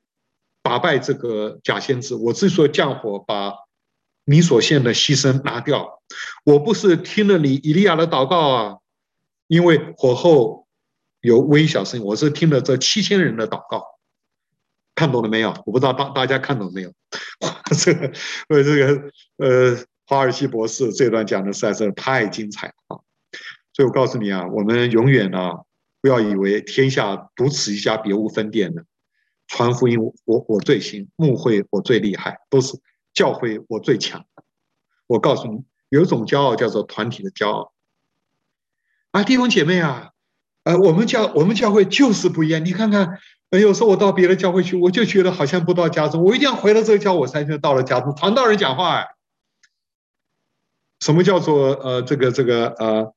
打败这个假先知，我之所以降火把你所献的牺牲拿掉，我不是听了你以利亚的祷告啊，因为火后。有微小声音，我是听了这七千人的祷告，看懂了没有？我不知道大大家看懂没有？这个呃这个呃华尔西博士这段讲的实在是太精彩了啊！所以我告诉你啊，我们永远啊不要以为天下独此一家，别无分店的。传福音我我最行，牧会我最厉害，都是教会我最强。我告诉你，有一种骄傲叫做团体的骄傲。啊，弟兄姐妹啊，呃，我们教我们教会就是不一样。你看看，有时候我到别的教会去，我就觉得好像不到家中，我一定要回到这个教，我才能到了家中。传道人讲话，哎，什么叫做呃这个这个呃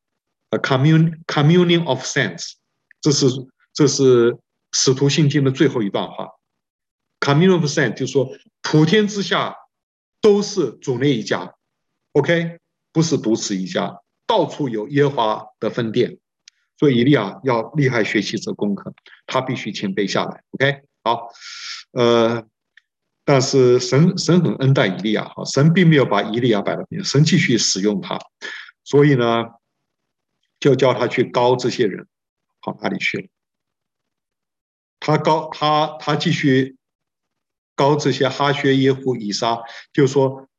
a commun communion of saints？这是这是使徒信经的最后一段话。communion of saints 就是说，普天之下都是主内一家，OK，不是独此一家。到处有耶和华的分店，所以以利亚要厉害学习这功课，他必须谦卑下来。OK，好，呃，但是神神很恩待以利亚，哈，神并没有把以利亚摆到边，神继续使用他，所以呢，就叫他去膏这些人，跑哪里去了？他膏他他继续膏这些哈薛耶夫以撒，就说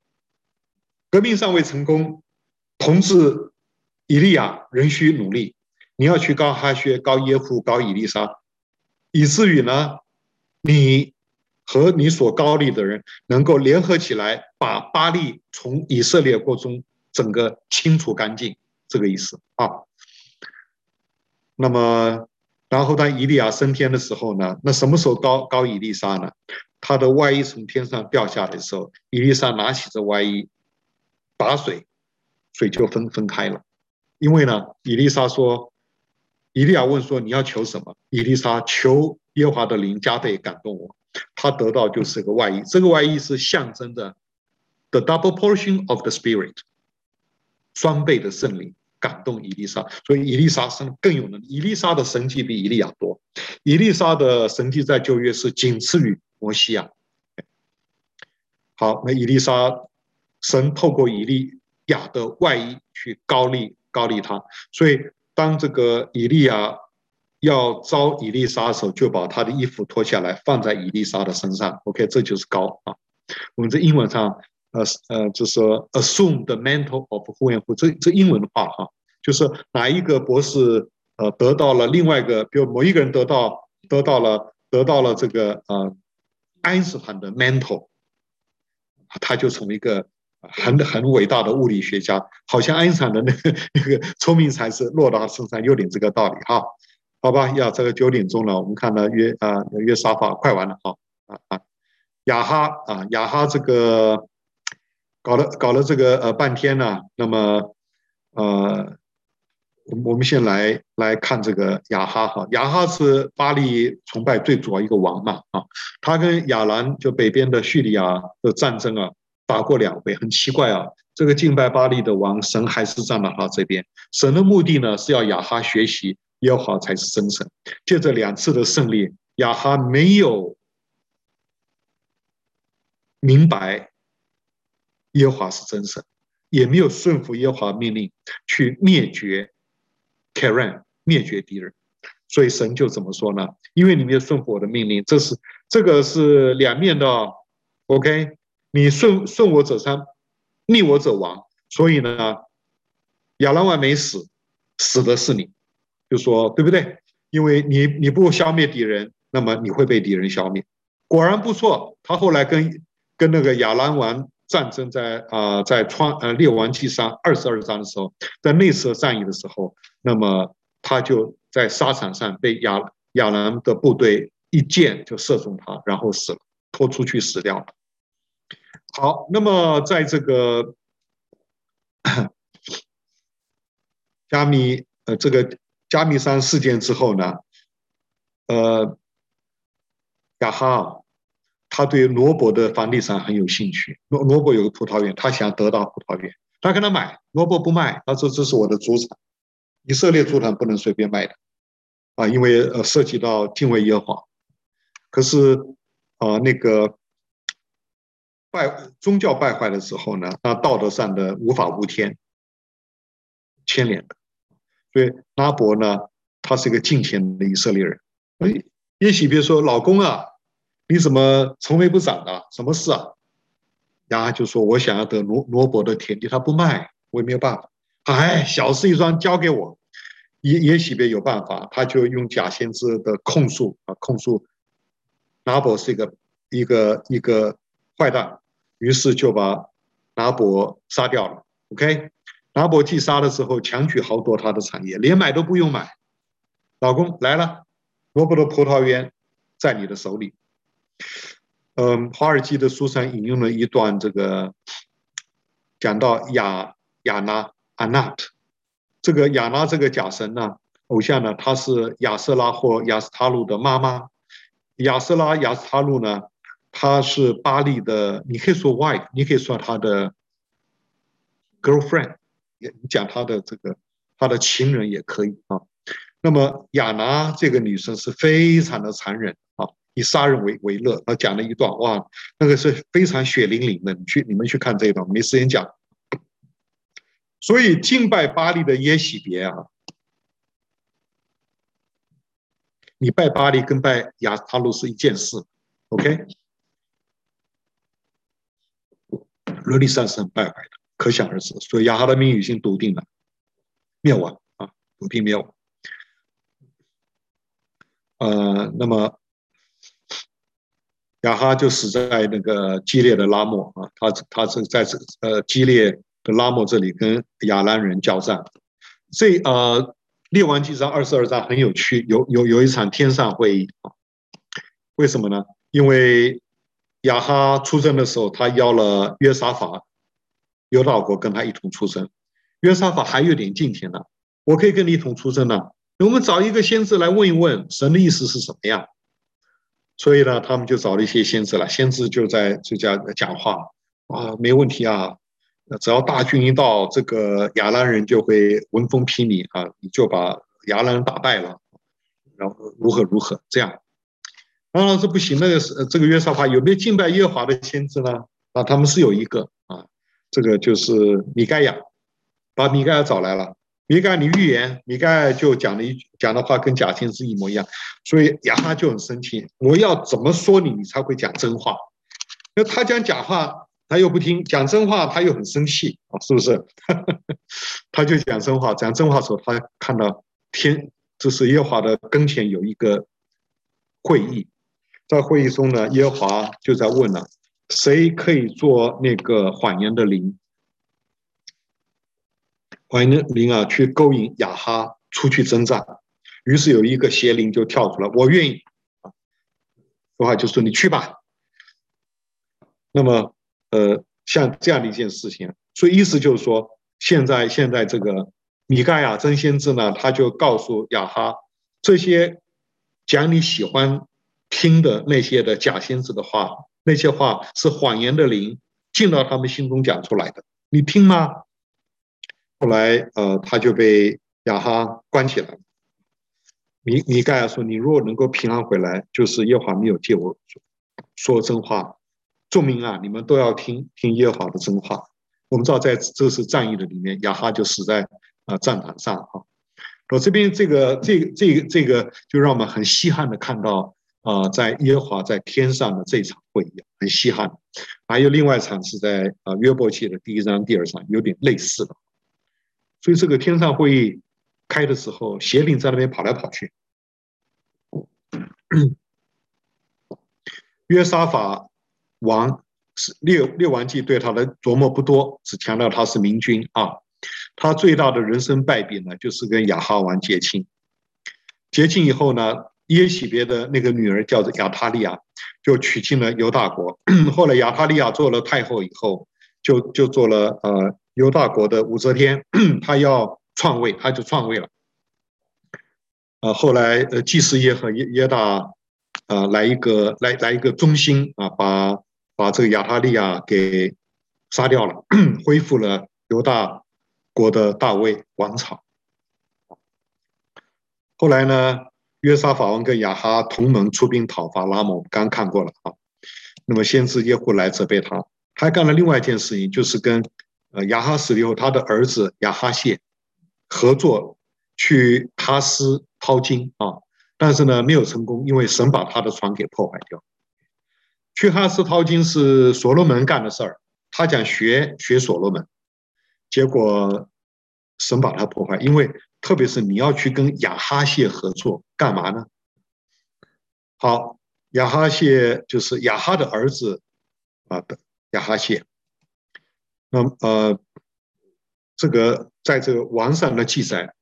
革命尚未成功，同志。以利亚仍需努力，你要去膏哈薛、膏耶夫、膏以利沙，以至于呢，你和你所高立的人能够联合起来，把巴利从以色列国中整个清除干净，这个意思啊。那么，然后当以利亚升天的时候呢，那什么时候高高以利沙呢？他的外衣从天上掉下来的时候，以利沙拿起这外衣，打水，水就分分开了。因为呢，以利沙说，以利亚问说：“你要求什么？”以利沙求耶华的灵加倍感动我，他得到就是个外衣，这个外衣是象征着 the double portion of the spirit，双倍的圣灵感动以利沙，所以以利沙生更有能力。以利沙的神迹比以利亚多，以利沙的神迹在旧约是仅次于摩西亚。好，那以利沙神透过以利亚的外衣去高立。高立他，所以当这个以利亚要招以利沙的时候，就把他的衣服脱下来放在以利沙的身上。OK，这就是高啊。我们在英文上，呃呃，就是说 assume the mantle of who and who，这这英文的话哈，就是哪一个博士呃得到了另外一个，比如某一个人得到得到了得到了这个呃爱因斯坦的 mantle，他就从一个。很很伟大的物理学家，好像爱因斯坦的 那个那个聪明才智落到他身上，有点这个道理哈。好吧，要这个九点钟了，我们看到约啊约沙法快完了哈啊啊亚哈啊亚哈这个搞了搞了这个呃半天呢，那么呃我我们先来来看这个亚哈哈，亚哈是巴力崇拜最主要一个王嘛啊，他跟亚兰就北边的叙利亚的战争啊。打过两回，很奇怪啊！这个敬拜巴力的王，神还是站在他这边。神的目的呢，是要亚哈学习耶和华才是真神。借着两次的胜利，亚哈没有明白耶和华是真神，也没有顺服耶和华命令去灭绝 Karen，灭绝敌人。所以神就怎么说呢？因为你没有顺服我的命令，这是这个是两面的，OK。你顺顺我者昌，逆我者亡。所以呢，亚兰王没死，死的是你，就说对不对？因为你你不消灭敌人，那么你会被敌人消灭。果然不错，他后来跟跟那个亚兰王战争在啊、在创呃列王记上二十二章的时候，在那次战役的时候，那么他就在沙场上被亚亚兰的部队一箭就射中他，然后死了，拖出去死掉了。好，那么在这个加密呃这个加密山事件之后呢，呃，亚哈他对罗伯的房地产很有兴趣。罗罗伯有个葡萄园，他想得到葡萄园，他跟他买，罗伯不卖，他说这是我的祖产，以色列祖产不能随便卖的啊，因为呃涉及到敬畏耶和华。可是啊那个。败宗教败坏的时候呢，那道德上的无法无天牵连的，所以拉伯呢，他是一个敬虔的以色列人。哎，耶洗别说：“老公啊，你怎么愁眉不展的？什么事啊？”然后就说：“我想要得罗罗伯的田地，他不卖，我也没有办法。哎，小事一桩，交给我。也也许别有办法，他就用假先知的控诉啊，控诉拿伯是一个一个一个坏蛋，于是就把拿伯杀掉了。OK，拿伯既杀的时候，强取豪夺他的产业，连买都不用买。老公来了，罗伯的葡萄园在你的手里。嗯，华尔街的书上引用了一段这个，讲到亚亚拉阿纳特，这个亚拉这个假神呢，偶像呢，她是亚瑟拉或亚斯塔路的妈妈。亚瑟拉亚斯塔路呢，她是巴黎的，你可以说 wife，你可以说她的 girlfriend，也讲她的这个她的情人也可以啊。那么亚拿这个女生是非常的残忍啊，以杀人为为乐。他讲了一段哇，那个是非常血淋淋的。你去你们去看这一段，没时间讲。所以敬拜巴黎的耶洗别啊，你拜巴黎跟拜亚斯他录是一件事，OK？罗丽莎是很败坏的，可想而知。所以亚哈的命运已经笃定了，灭亡啊，笃定灭亡。呃，那么亚哈就死在那个基列的拉末啊，他他是在这呃基列的拉末这里跟亚兰人交战。这呃列王纪上二十二章很有趣，有有有一场天上会议啊，为什么呢？因为亚哈出生的时候，他邀了约沙法，犹大国跟他一同出生。约沙法还有点敬虔呢，我可以跟你一同出生呢。我们找一个先知来问一问神的意思是什么样，所以呢，他们就找了一些先知来，先知就在就这样讲话啊，没问题啊，只要大军一到，这个亚兰人就会闻风披靡啊，你就把亚兰人打败了，然后如何如何这样。当然，这不行，那个是这个约沙法有没有敬拜耶华的先知呢？啊，他们是有一个啊，这个就是米盖亚，把米盖亚找来了。米该，你预言，米该就讲了一讲的话跟假先知一模一样，所以亚哈就很生气。我要怎么说你，你才会讲真话？那他讲假话，他又不听；讲真话，他又很生气啊，是不是？他就讲真话，讲真话的时候，他看到天，这是耶和华的跟前有一个会议，在会议中呢，耶和华就在问了：谁可以做那个谎言的灵？欢迎灵啊，去勾引亚哈出去征战。于是有一个邪灵就跳出来，我愿意。啊，说话就说你去吧。那么，呃，像这样的一件事情，所以意思就是说，现在现在这个米盖亚真先知呢，他就告诉亚哈，这些讲你喜欢听的那些的假先知的话，那些话是谎言的灵进到他们心中讲出来的，你听吗？后来，呃，他就被亚哈关起来了。米米盖亚说：“你如果能够平安回来，就是耶华没有借我说，说真话。众民啊，你们都要听听耶华的真话。我们知道，在这次战役的里面，亚哈就死在啊战场上啊。我这边这个这个这个这个，就让我们很稀罕的看到啊，在耶华在天上的这场会议，很稀罕。还有另外一场是在啊约伯记的第一章、第二章，有点类似的。”所以这个天上会议开的时候，邪灵在那边跑来跑去。约沙法王是列列王记对他的琢磨不多，只强调他是明君啊。他最大的人生败笔呢，就是跟亚哈王结亲。结亲以后呢，耶洗别的那个女儿叫做亚他利亚，就娶进了犹大国。后来亚他利亚做了太后以后，就就做了呃。犹大国的武则天，他要篡位，他就篡位了。啊，后来呃，祭司耶和耶耶大，呃，来一个来来一个忠心啊，把把这个亚他利亚给杀掉了，恢复了犹大国的大卫王朝。后来呢，约沙法王跟亚哈同盟出兵讨伐拉末，刚看过了啊。那么先知耶户来责备他，他还干了另外一件事情，就是跟。呃，亚哈死以后，他的儿子亚哈谢合作去他斯淘金啊，但是呢没有成功，因为神把他的船给破坏掉。去哈斯淘金是所罗门干的事儿，他讲学学所罗门，结果神把他破坏，因为特别是你要去跟亚哈谢合作干嘛呢？好，亚哈谢就是亚哈的儿子啊的亚哈谢。那么呃，这个在这个王上的记载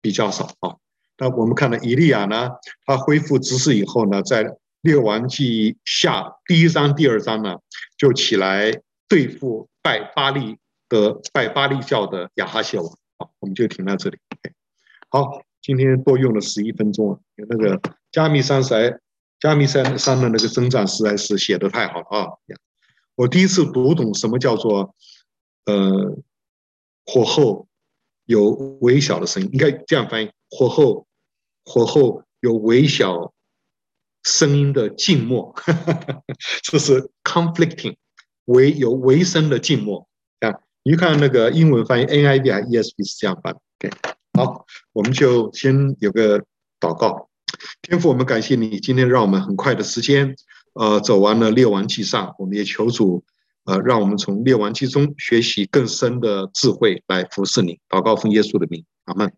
比较少啊。那我们看到以利亚呢，他恢复知识以后呢，在列王记下第一章、第二章呢，就起来对付拜巴力的拜巴力教的亚哈谢王。啊，我们就停在这里。好，今天多用了十一分钟啊。那个加密山塞，迦密山上的那个征战实在是写的太好了啊！我第一次读懂什么叫做呃火候有微小的声音，应该这样翻译：火候火候有微小声音的静默，这是 conflicting，微有微声的静默。啊，你看那个英文翻译 NIV 还 ESV 是这样翻。OK，好，我们就先有个祷告。天父，我们感谢你，今天让我们很快的时间，呃，走完了列王记上，我们也求主，呃，让我们从列王记中学习更深的智慧来服侍你。祷告奉耶稣的名，阿门。